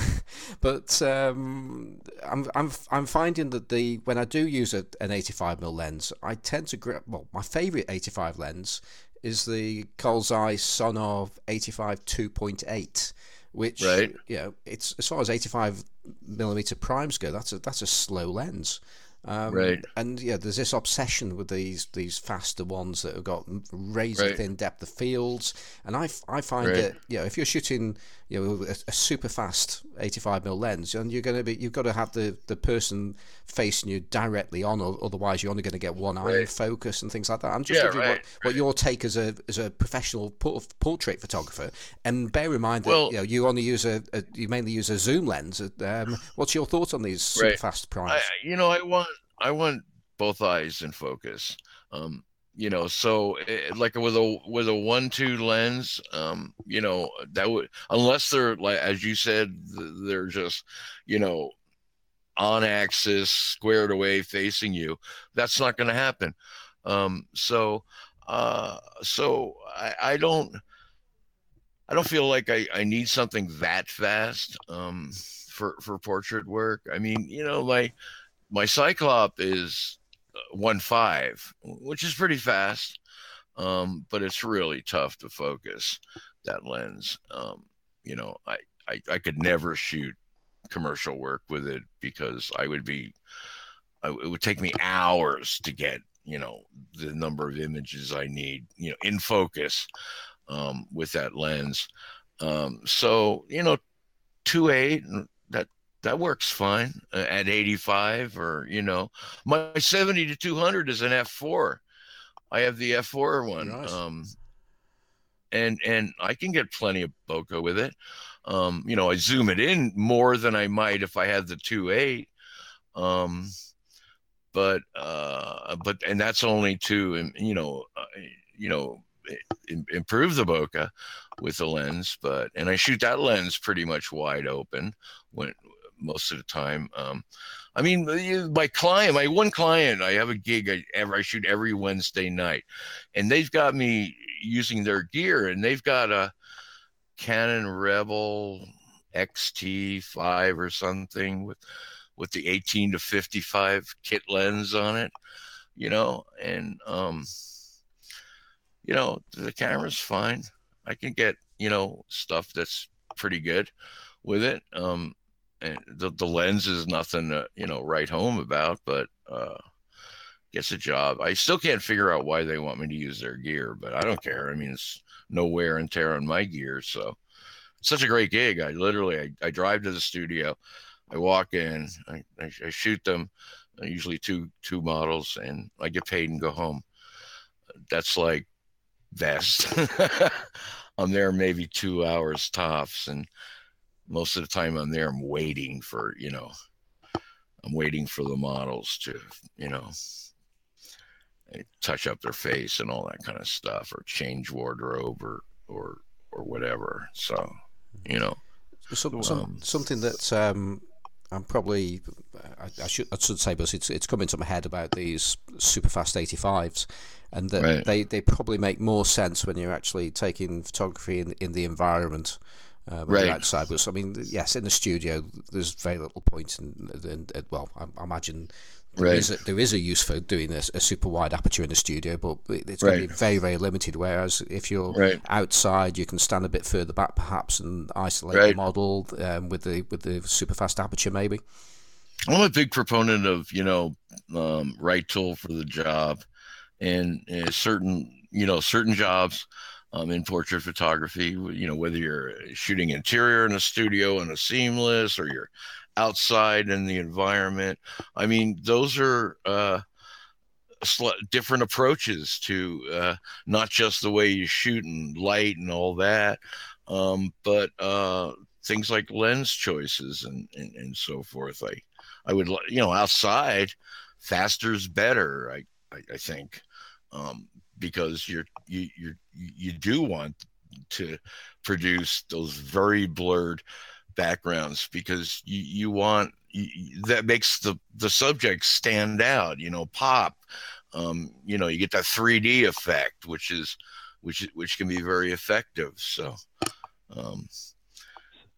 but um, I'm I'm I'm finding that the when I do use a, an 85 mil lens, I tend to grab. Well, my favorite 85 lens is the Carl Zeiss Sonnar 85 2.8 which right. you know, it's as far as 85 millimeter primes go, that's a that's a slow lens. Um, right. And yeah, there's this obsession with these these faster ones that have got razor right. thin depth of fields, and I, I find right. that you know if you're shooting you know a, a super fast 85 mm lens, and you're going to be you've got to have the, the person facing you directly on, or otherwise you're only going to get one eye right. focus and things like that. I'm just yeah, wondering what, what your take as a as a professional portrait photographer, and bear in mind that well, you know you only use a, a, you mainly use a zoom lens. Um, what's your thoughts on these super fast primes? I, you know, I want I want both eyes in focus. Um, you know, so it, eh, like with a with a one two lens, um, you know, that would unless they're like as you said, they're just, you know, on axis, squared away, facing you. That's not going to happen. Um, so, uh, so I, I don't. I don't feel like I, I need something that fast um, for for portrait work. I mean, you know, my my Cyclop is uh, one five, which is pretty fast, um, but it's really tough to focus that lens. Um, you know, I, I I could never shoot commercial work with it because I would be, I, it would take me hours to get you know the number of images I need, you know, in focus um, with that lens. Um, so you know, two eight that that works fine uh, at 85 or you know my 70 to 200 is an f4 i have the f4 one nice. um and and i can get plenty of bokeh with it um you know i zoom it in more than i might if i had the 2.8 um but uh but and that's only to you know uh, you know improve the bokeh with the lens but and i shoot that lens pretty much wide open when most of the time. Um, I mean, my client, my one client, I have a gig I ever I shoot every Wednesday night, and they've got me using their gear, and they've got a Canon Rebel XT5 or something with with the 18 to 55 kit lens on it, you know, and um, you know, the camera's fine. I can get you know stuff that's pretty good with it. Um, the the lens is nothing to you know write home about, but uh, gets a job. I still can't figure out why they want me to use their gear, but I don't care. I mean, it's no wear and tear on my gear, so it's such a great gig. I literally I, I drive to the studio, I walk in, I, I, I shoot them, uh, usually two two models, and I get paid and go home. That's like best. I'm there maybe two hours tops, and most of the time I'm there, I'm waiting for, you know, I'm waiting for the models to, you know, touch up their face and all that kind of stuff, or change wardrobe or or or whatever. So, you know, some, some, um, something that um, I'm probably I, I, should I should say, but it's it's coming to my head about these super fast 85s, and that right. they they probably make more sense when you're actually taking photography in in the environment uh, right. outside. But I mean, yes, in the studio, there's very little point in. in, in well, I, I imagine there, right. is a, there is a use for doing a, a, super wide aperture in the studio, but it's going to be very, very limited. Whereas if you're right. outside, you can stand a bit further back, perhaps, and isolate right. the model um, with the with the super fast aperture, maybe. I'm a big proponent of you know um, right tool for the job, and uh, certain you know certain jobs um, in portrait photography. You know, whether you're shooting interior in a studio in a seamless or you're outside in the environment. I mean, those are uh, different approaches to uh, not just the way you shoot and light and all that, um, but uh, things like lens choices and, and, and so forth. I, I would, you know, outside, faster is better. I, I, I think. Um, because you're you you you do want to produce those very blurred backgrounds because you you want you, that makes the the subject stand out you know pop. Um you know you get that 3d effect which is which which can be very effective. So um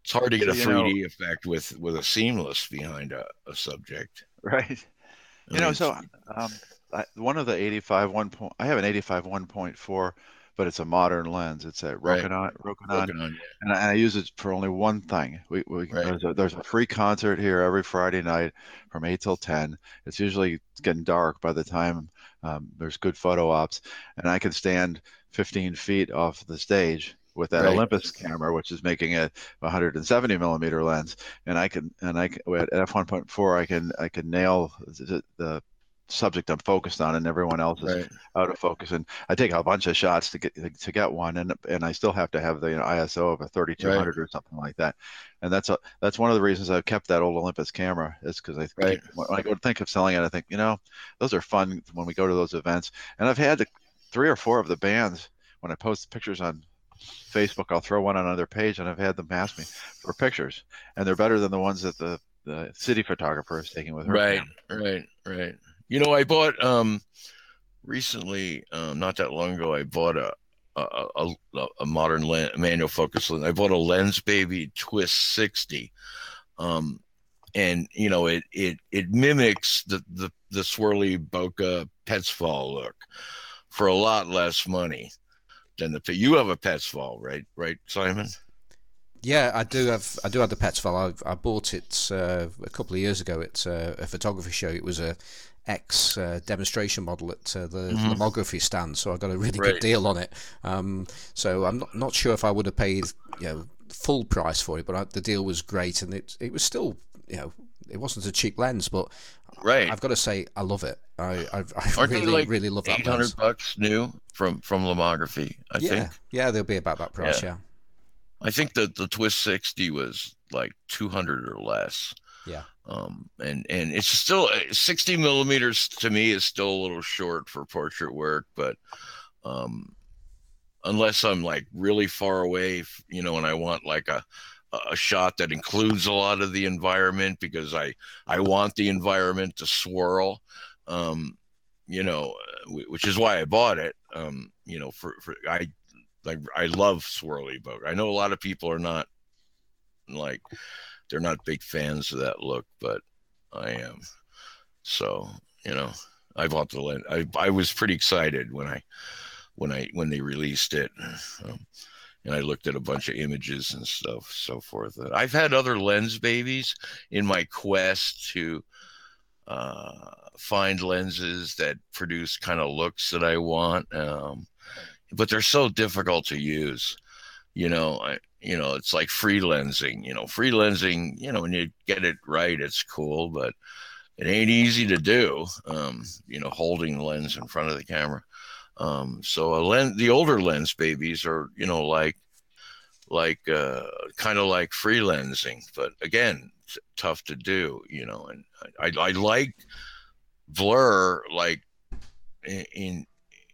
it's hard to get a 3d know, effect with with a seamless behind a, a subject. Right. You know so um I, one of the 85 one point I have an 85 1.4 but it's a modern lens it's a Rokinon, right. Rokinon, Rokinon yeah. and, I, and, I, use it for only one thing we, we right. there's, a, there's a free concert here every Friday night from 8 till 10 it's usually getting dark by the time um, there's good photo ops and I can stand 15 feet off the stage with that right. Olympus camera, which is making a 170 millimeter lens, and I can and I can, at f1.4 I can I can nail the, the subject I'm focused on, and everyone else is right. out of focus. And I take a bunch of shots to get to get one, and and I still have to have the you know, ISO of a 3200 right. or something like that. And that's a that's one of the reasons I've kept that old Olympus camera is because I right. keep, when I go to think of selling it, I think you know those are fun when we go to those events. And I've had the, three or four of the bands when I post pictures on Facebook, I'll throw one on another page, and I've had them ask me for pictures, and they're better than the ones that the the city photographer is taking with her. Right, camera. right, right. You know, I bought um recently, um, not that long ago, I bought a a, a, a modern lens, manual focus lens. I bought a Lensbaby Twist 60. Um, and you know it it it mimics the the, the swirly bokeh Petzval look for a lot less money than the you have a Petzval right right Simon yeah, I do have. I do have the Petzval. I, I bought it uh, a couple of years ago at uh, a photography show. It was a X uh, demonstration model at uh, the mm-hmm. stand, so I got a really right. good deal on it. Um, so I'm not, not sure if I would have paid you know full price for it, but I, the deal was great, and it it was still you know it wasn't a cheap lens, but right. I've got to say I love it. I I, I really like really love that. Eight hundred bucks new from from lomography. I yeah. think. Yeah, they'll be about that price. Yeah. yeah. I think that the Twist sixty was like two hundred or less. Yeah. Um, and and it's still uh, 60 millimeters to me is still a little short for portrait work, but um, unless I'm like really far away, you know, and I want like a a shot that includes a lot of the environment because I I want the environment to swirl. Um, you know, which is why I bought it. Um, you know, for, for I like I love swirly bokeh. I know a lot of people are not like they're not big fans of that look, but I am. So you know, I bought the lens. I I was pretty excited when I when I when they released it. Um, and I looked at a bunch of images and stuff, so forth. I've had other lens babies in my quest to uh, find lenses that produce kind of looks that I want, um, but they're so difficult to use. You know, I, you know, it's like free lensing. You know, free lensing. You know, when you get it right, it's cool, but it ain't easy to do. Um, you know, holding the lens in front of the camera. Um, so a lens, the older lens babies are, you know, like, like, uh, kind of like free lensing, but again, tough to do, you know, and I, I, I like blur, like in, in,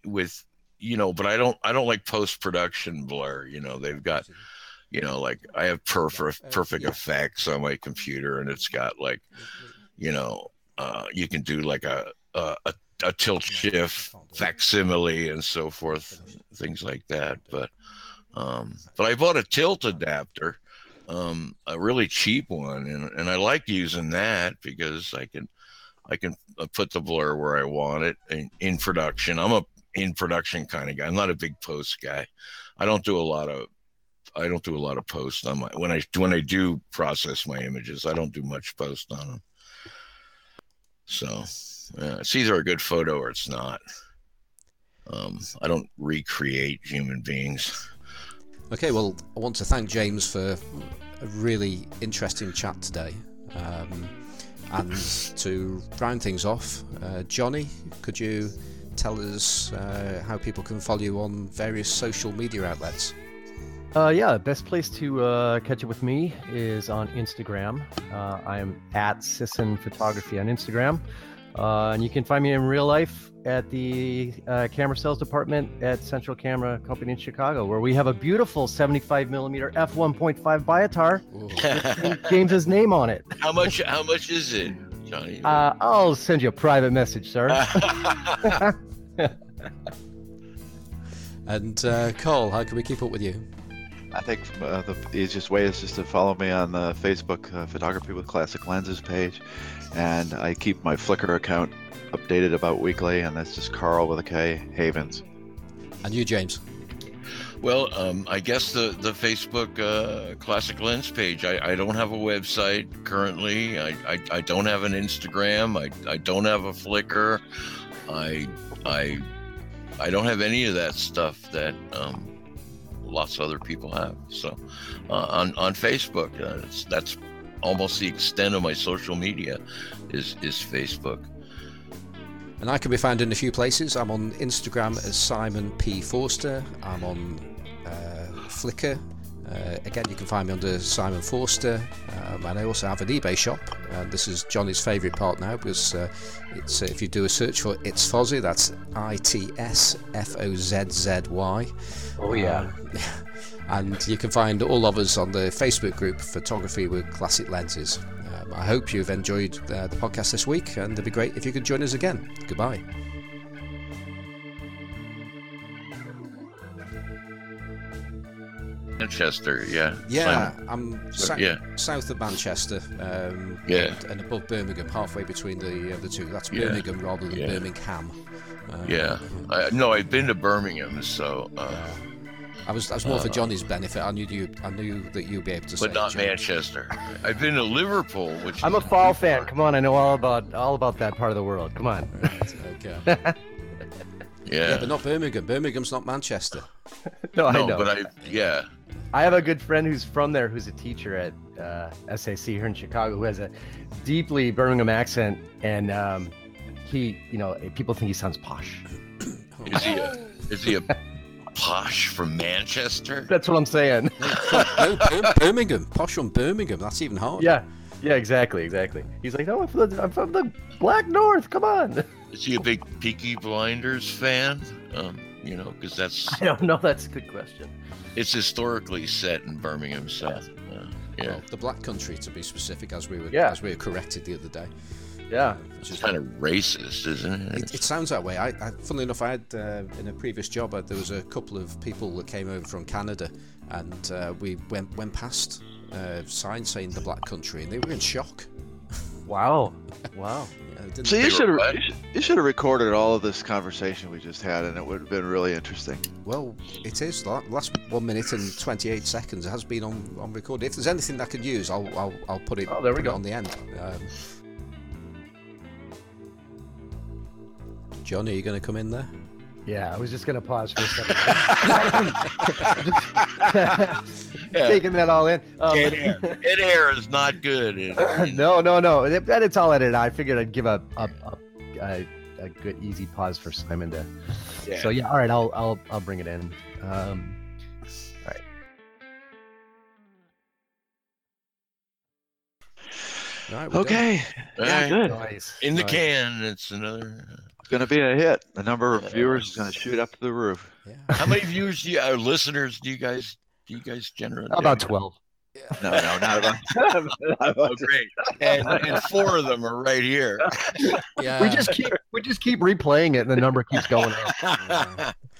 with, you know, but I don't, I don't like post-production blur, you know, they've got, you know, like I have perfect, perfect effects on my computer and it's got like, you know, uh, you can do like a, a, a a tilt shift facsimile and so forth, things like that. But um, but I bought a tilt adapter, um, a really cheap one, and, and I like using that because I can I can uh, put the blur where I want it in, in production. I'm a in production kind of guy. I'm not a big post guy. I don't do a lot of I don't do a lot of post on my when I when I do process my images. I don't do much post on them. So uh, it's either a good photo or it's not. Um, I don't recreate human beings. Okay, well, I want to thank James for a really interesting chat today. Um, and to round things off, uh, Johnny, could you tell us uh, how people can follow you on various social media outlets? Uh, yeah, best place to uh, catch up with me is on Instagram. Uh, I am at Sisson Photography on Instagram. Uh, and you can find me in real life at the uh, camera sales department at Central Camera Company in Chicago, where we have a beautiful 75 millimeter f1.5 Biotar James's name on it. How much? How much is it, Johnny? Uh, I'll send you a private message, sir. and uh, Cole, how can we keep up with you? I think uh, the easiest way is just to follow me on the Facebook uh, Photography with Classic Lenses page, and I keep my Flickr account updated about weekly, and that's just Carl with a K Havens. And you, James? Well, um, I guess the the Facebook uh, Classic Lens page. I, I don't have a website currently. I, I, I don't have an Instagram. I, I don't have a Flickr. I I I don't have any of that stuff that um, lots of other people have. So uh, on on Facebook, uh, that's almost the extent of my social media is is Facebook. And I can be found in a few places. I'm on Instagram as Simon P Forster. I'm on Flickr. Uh, again, you can find me under Simon Forster, um, and I also have an eBay shop. And this is Johnny's favourite part now because uh, it's uh, if you do a search for It's Fozzy, that's I T S F O Z Z Y. Oh yeah. Um, and you can find all of us on the Facebook group Photography with Classic Lenses. Um, I hope you've enjoyed uh, the podcast this week, and it'd be great if you could join us again. Goodbye. Manchester, yeah. Yeah, Simon. I'm sa- yeah. south of Manchester, um, Yeah. and, and above Birmingham, halfway between the uh, the two. That's Yeah. Birmingham rather than Yeah. Birmingham. Uh, Yeah. I, no, I've been to Birmingham, so uh, I was I was more for Uh, Johnny's benefit. I knew you I knew that you'd be able to say. but not Johnny. Manchester. I've been to Liverpool, which I'm a fall fan. Come on, I know all about all about that part of the world. Come on. Right, okay. yeah. yeah, but not Birmingham. Birmingham's not Manchester. no, I no, know. but I yeah. I have a good friend who's from there, who's a teacher at uh, SAC here in Chicago, who has a deeply Birmingham accent, and um, he, you know, people think he sounds posh. Is he a is he a posh from Manchester? That's what I'm saying. Birmingham. Posh from Birmingham. That's even harder. yeah, yeah, exactly, exactly. He's like, no, I'm from the, I'm from the Black North. Come on. Is he a big Peaky Blinders fan? Um, you know, because that's I don't know. That's a good question. it's historically set in Birmingham South. Uh, Yeah. Well, the Black Country, to be specific, as we were Yeah. as we were corrected the other day. Yeah. Which It's is kind of racist, isn't it? It, it sounds that way. I, I, funnily enough, I had uh, in a previous job, uh, there was a couple of people that came over from Canada, and uh, we went went past uh, signs saying the Black Country, and they were in shock. Wow. Wow. Yeah, they didn't- So you should were have you should, have recorded all of this conversation we just had, and it would have been really interesting. well, it is. The last one minute and twenty eight seconds has been on, on record. If there's anything I can use, I'll I'll, I'll put it. Oh, there we go. on the end. Um, John, are you going to come in there? Yeah, I was just gonna pause for a second. Yeah. Taking that all in. Um, Dead air. Dead air is not good. No, no, no. It, that it's all edited. I figured I'd give a a, a, a, a good easy pause for Simon to. Yeah. So yeah, all right. I'll I'll I'll bring it in. Um, All right, we're done. Okay, yeah, right. good. nice. In the nice. can, it's another. It's going to be a hit. The number of viewers is going to shoot up to the roof. Yeah. How many viewers do you, uh, listeners do you guys do you guys generate? About twelve. No, no, not about. not Oh, great. And, and four of them are right here. yeah. We just keep we just keep replaying it, and the number keeps going up. Yeah.